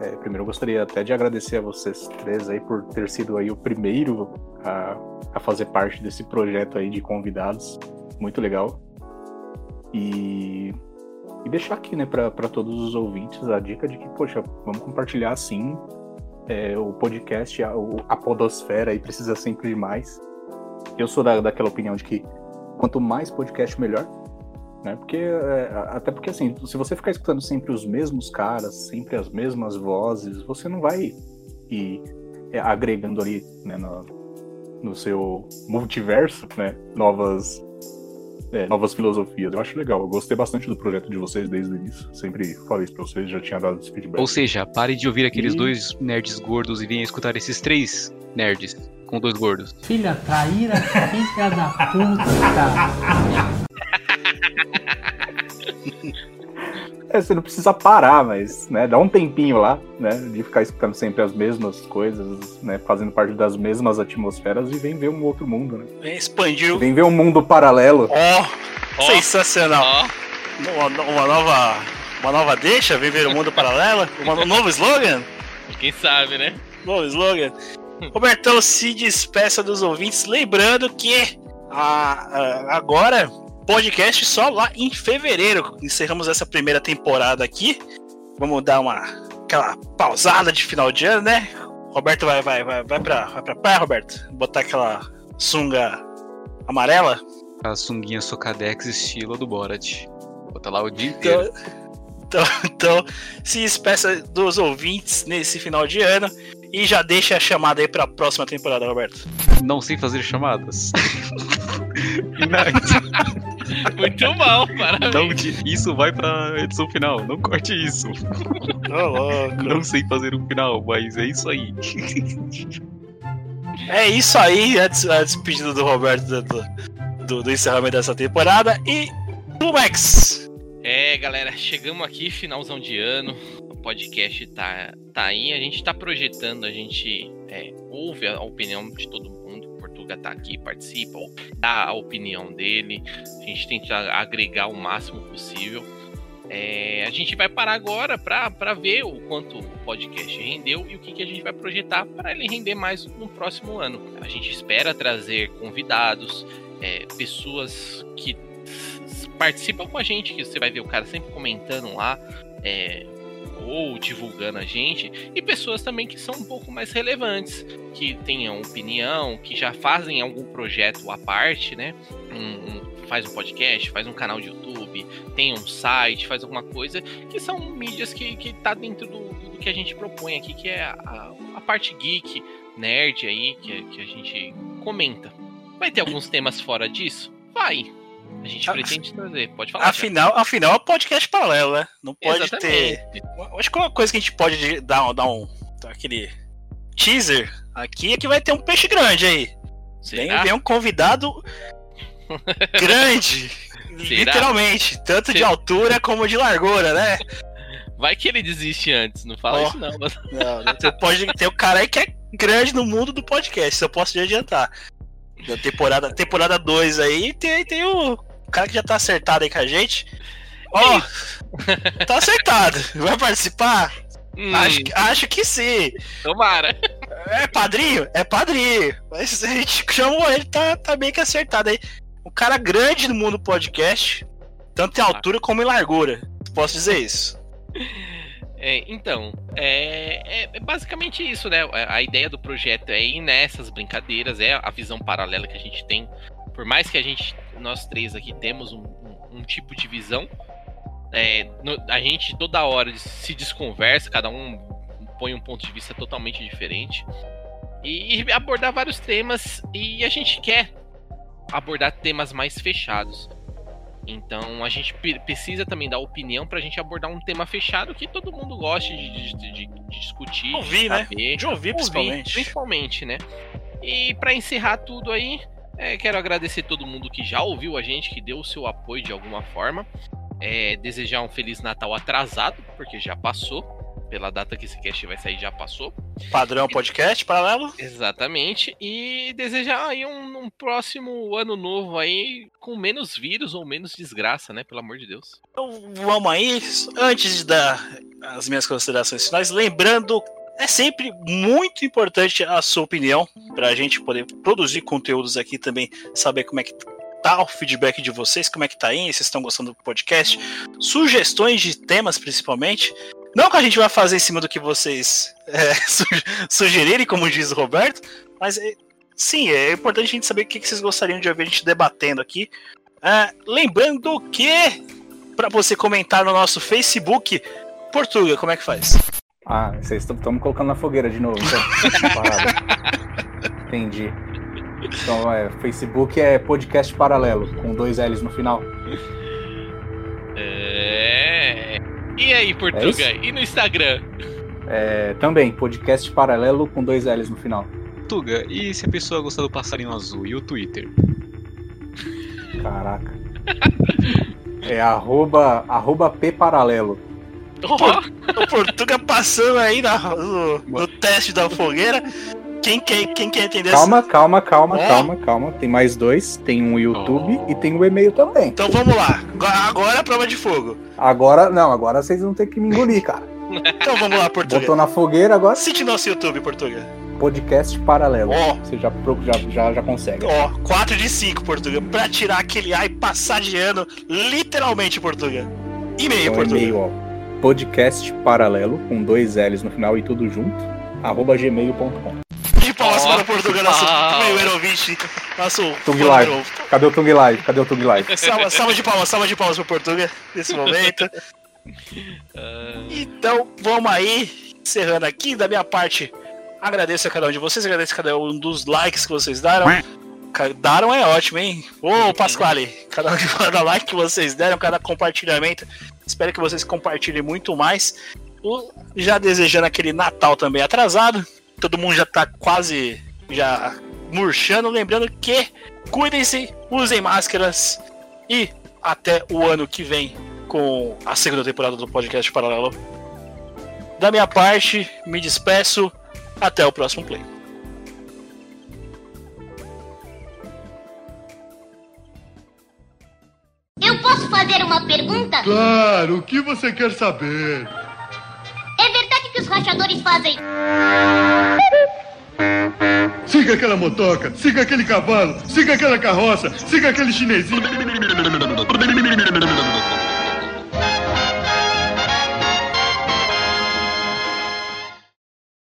É, primeiro eu gostaria até de agradecer a vocês três aí por ter sido aí o primeiro a, a fazer parte desse projeto aí de convidados. Muito legal. E, e deixar aqui, né, para todos os ouvintes a dica de que, poxa, vamos compartilhar sim. É, o podcast, a, a podosfera aí precisa sempre de mais. Eu sou da, daquela opinião de que quanto mais podcast, melhor né? Porque é, até porque assim, se você ficar escutando sempre os mesmos caras, sempre as mesmas vozes, você não vai ir é, agregando ali né, no, no seu multiverso, né, novas é, novas filosofias. Eu acho legal. Eu gostei bastante do projeto de vocês desde o início. Sempre falei isso pra vocês, já tinha dado esse feedback. Ou seja, pare de ouvir aqueles E- dois nerds gordos e venha escutar esses três nerds com dois gordos. Filha traíra, filha da puta, cara. É, você não precisa parar, mas, né, dá um tempinho lá, né, de ficar escutando sempre as mesmas coisas, né, fazendo parte das mesmas atmosferas e vem ver um outro mundo, né? Expandiu. Vem ver um mundo paralelo. Ó, sensacional. Uma, uma nova, uma nova deixa, vem ver o mundo paralelo, uma- um novo slogan. Quem sabe, né? Novo slogan. Robertão, se despeça dos ouvintes, lembrando que a- a- agora podcast só lá em fevereiro. Encerramos essa primeira temporada aqui. Vamos dar uma aquela pausada de final de ano, né? Roberto vai vai vai vai pra, vai pra praia, Roberto. Botar aquela sunga amarela. A sunguinha Socadex estilo do Borat. Bota lá o dia Então, inteiro. então, então, se despeça dos ouvintes nesse final de ano e já deixa a chamada aí pra próxima temporada, Roberto. Não sei fazer chamadas. Muito mal, parabéns. Não, di- isso vai pra edição final. Não corte isso. Não sei fazer um final, mas é isso aí. É isso aí, a, des- a despedida do Roberto do, do- do, do encerramento dessa temporada. E do Max. É, galera, chegamos aqui, finalzão de ano. Podcast tá, tá aí. A gente tá projetando, a gente é, ouve a opinião de todo mundo. O Portuga tá aqui, participa, dá a opinião dele. A gente tenta agregar o máximo possível. É, a gente vai parar agora pra ver o quanto o podcast rendeu e o que, que a gente vai projetar para ele render mais no próximo ano. A gente espera trazer convidados, é, pessoas que participam com a gente, que você vai ver o cara sempre comentando lá, é, ou divulgando a gente, e pessoas também que são um pouco mais relevantes, que tenham opinião, que já fazem algum projeto à parte, né? Um- um- faz um podcast, faz um canal de YouTube, tem um site, faz alguma coisa, que são mídias que, que tá dentro do, do que a gente propõe aqui, que é a, a parte geek, nerd aí, que, que a gente comenta. Vai ter alguns temas fora disso? Vai. A gente pretende trazer, pode falar. Afinal, afinal é um podcast paralelo, né? Não pode Exatamente. ter. Acho que uma coisa que a gente pode dar, um- dar um. dar aquele teaser aqui é que vai ter um peixe grande aí. Vem, Será? vem um convidado grande. Será? Literalmente. Tanto de Será? altura como de largura, né? Vai que ele desiste antes, não fala Ó. isso não. Mas... Não, você pode ter o cara aí que é grande no mundo do podcast, eu posso te adiantar. Da temporada 2 temporada dois aí tem, tem o cara que já tá acertado aí com a gente. Ó, tá acertado. Vai participar? Hum. Acho, que- acho que sim. Tomara. É padrinho? É padrinho. Mas a gente chamou ele, tá, tá bem que acertado aí. Um cara grande no mundo do podcast, tanto em altura como em largura. Posso dizer isso. É, então, é, é- é basicamente isso, né? A a ideia do projeto é ir nessas brincadeiras, é a visão paralela que a gente tem. Por mais que a gente, nós três aqui, temos um, um- um tipo de visão, é, no- a gente toda hora se desconversa, cada um põe um ponto de vista totalmente diferente. E, e abordar vários temas, e a gente quer abordar temas mais fechados. Então a gente precisa também dar opinião pra gente abordar um tema fechado que todo mundo goste de, de- de- de discutir. Ouvir, de né? saber. De ouvir, principalmente. Principalmente, né? E pra encerrar tudo aí, é, quero agradecer todo mundo que já ouviu a gente, que deu o seu apoio de alguma forma. É, desejar um Feliz Natal atrasado, porque já passou. Pela data que esse cast vai sair, já passou. Padrão podcast paralelo. Exatamente. E desejar aí um, um próximo ano novo aí com menos vírus ou menos desgraça, né? Pelo amor de Deus. Então vamos aí. Antes da as minhas considerações finais. Lembrando, é sempre muito importante a sua opinião para a gente poder produzir conteúdos aqui também, saber como é que tá o feedback de vocês, como é que tá aí, se estão gostando do podcast, sugestões de temas principalmente. Não que a gente vai fazer em cima do que vocês é, su sugerirem, como diz o Roberto, mas é, sim, é importante a gente saber o que vocês gostariam de ouvir a gente debatendo aqui. É, lembrando que para você comentar no nosso Facebook, Portuga, como é que faz? Ah, vocês estão me colocando na fogueira de novo. Então. Parado. Entendi. Então, é, Facebook é podcast paralelo, com dois L's no final. É. E aí, Portuga? É e no Instagram? É, também, podcast paralelo com dois L's no final. Tuga, e se a pessoa gostar do passarinho azul e o Twitter? Caraca. É arroba, arroba P paralelo. Oh, o Portuga passando aí na- no, no teste da fogueira. Quem quer, quem quer entender Calma, calma, calma, Ó. calma, calma. Tem mais dois. Tem um YouTube e tem o e-mail também. Então vamos lá. Agora- Agora é a prova de fogo. Agora, não, agora vocês vão ter que me engolir, cara. Então vamos lá, Portuga. Botou na fogueira agora. Cite nosso YouTube, Portuga. Podcast paralelo. Ó. Você já, já, já, já consegue. Ó, 4 de 5, Portuga. Pra tirar aquele A e passar de ano, literalmente, Portuga. E-mail, Então, Portuga. e-mail, ó. Podcast paralelo com dois L's no final e tudo junto. Arroba gmail.com. De palmas para o Portuga, nosso primeiro ouvinte. Nosso Tung Live. Cadê o Tung Live? Cadê o Tung Live? Salva, salva de palmas, salva de palmas pro Portuga nesse momento. Então, vamos aí, encerrando aqui. Da minha parte, agradeço a cada um de vocês, agradeço a cada um dos likes que vocês deram. Daram é ótimo, hein? Ô, Pasquale, cada, cada like que vocês deram, cada compartilhamento. Espero que vocês compartilhem muito mais. Já desejando aquele Natal também atrasado. Todo mundo já tá quase já murchando. Lembrando que cuidem-se, usem máscaras e até o ano que vem com a segunda temporada do podcast Paralelo. Da minha parte, me despeço. Até o próximo play. Eu posso fazer uma pergunta? Claro, o que você quer saber? os rachadores fazem. Siga aquela motoca, siga aquele cavalo, siga aquela carroça, siga aquele chinesinho.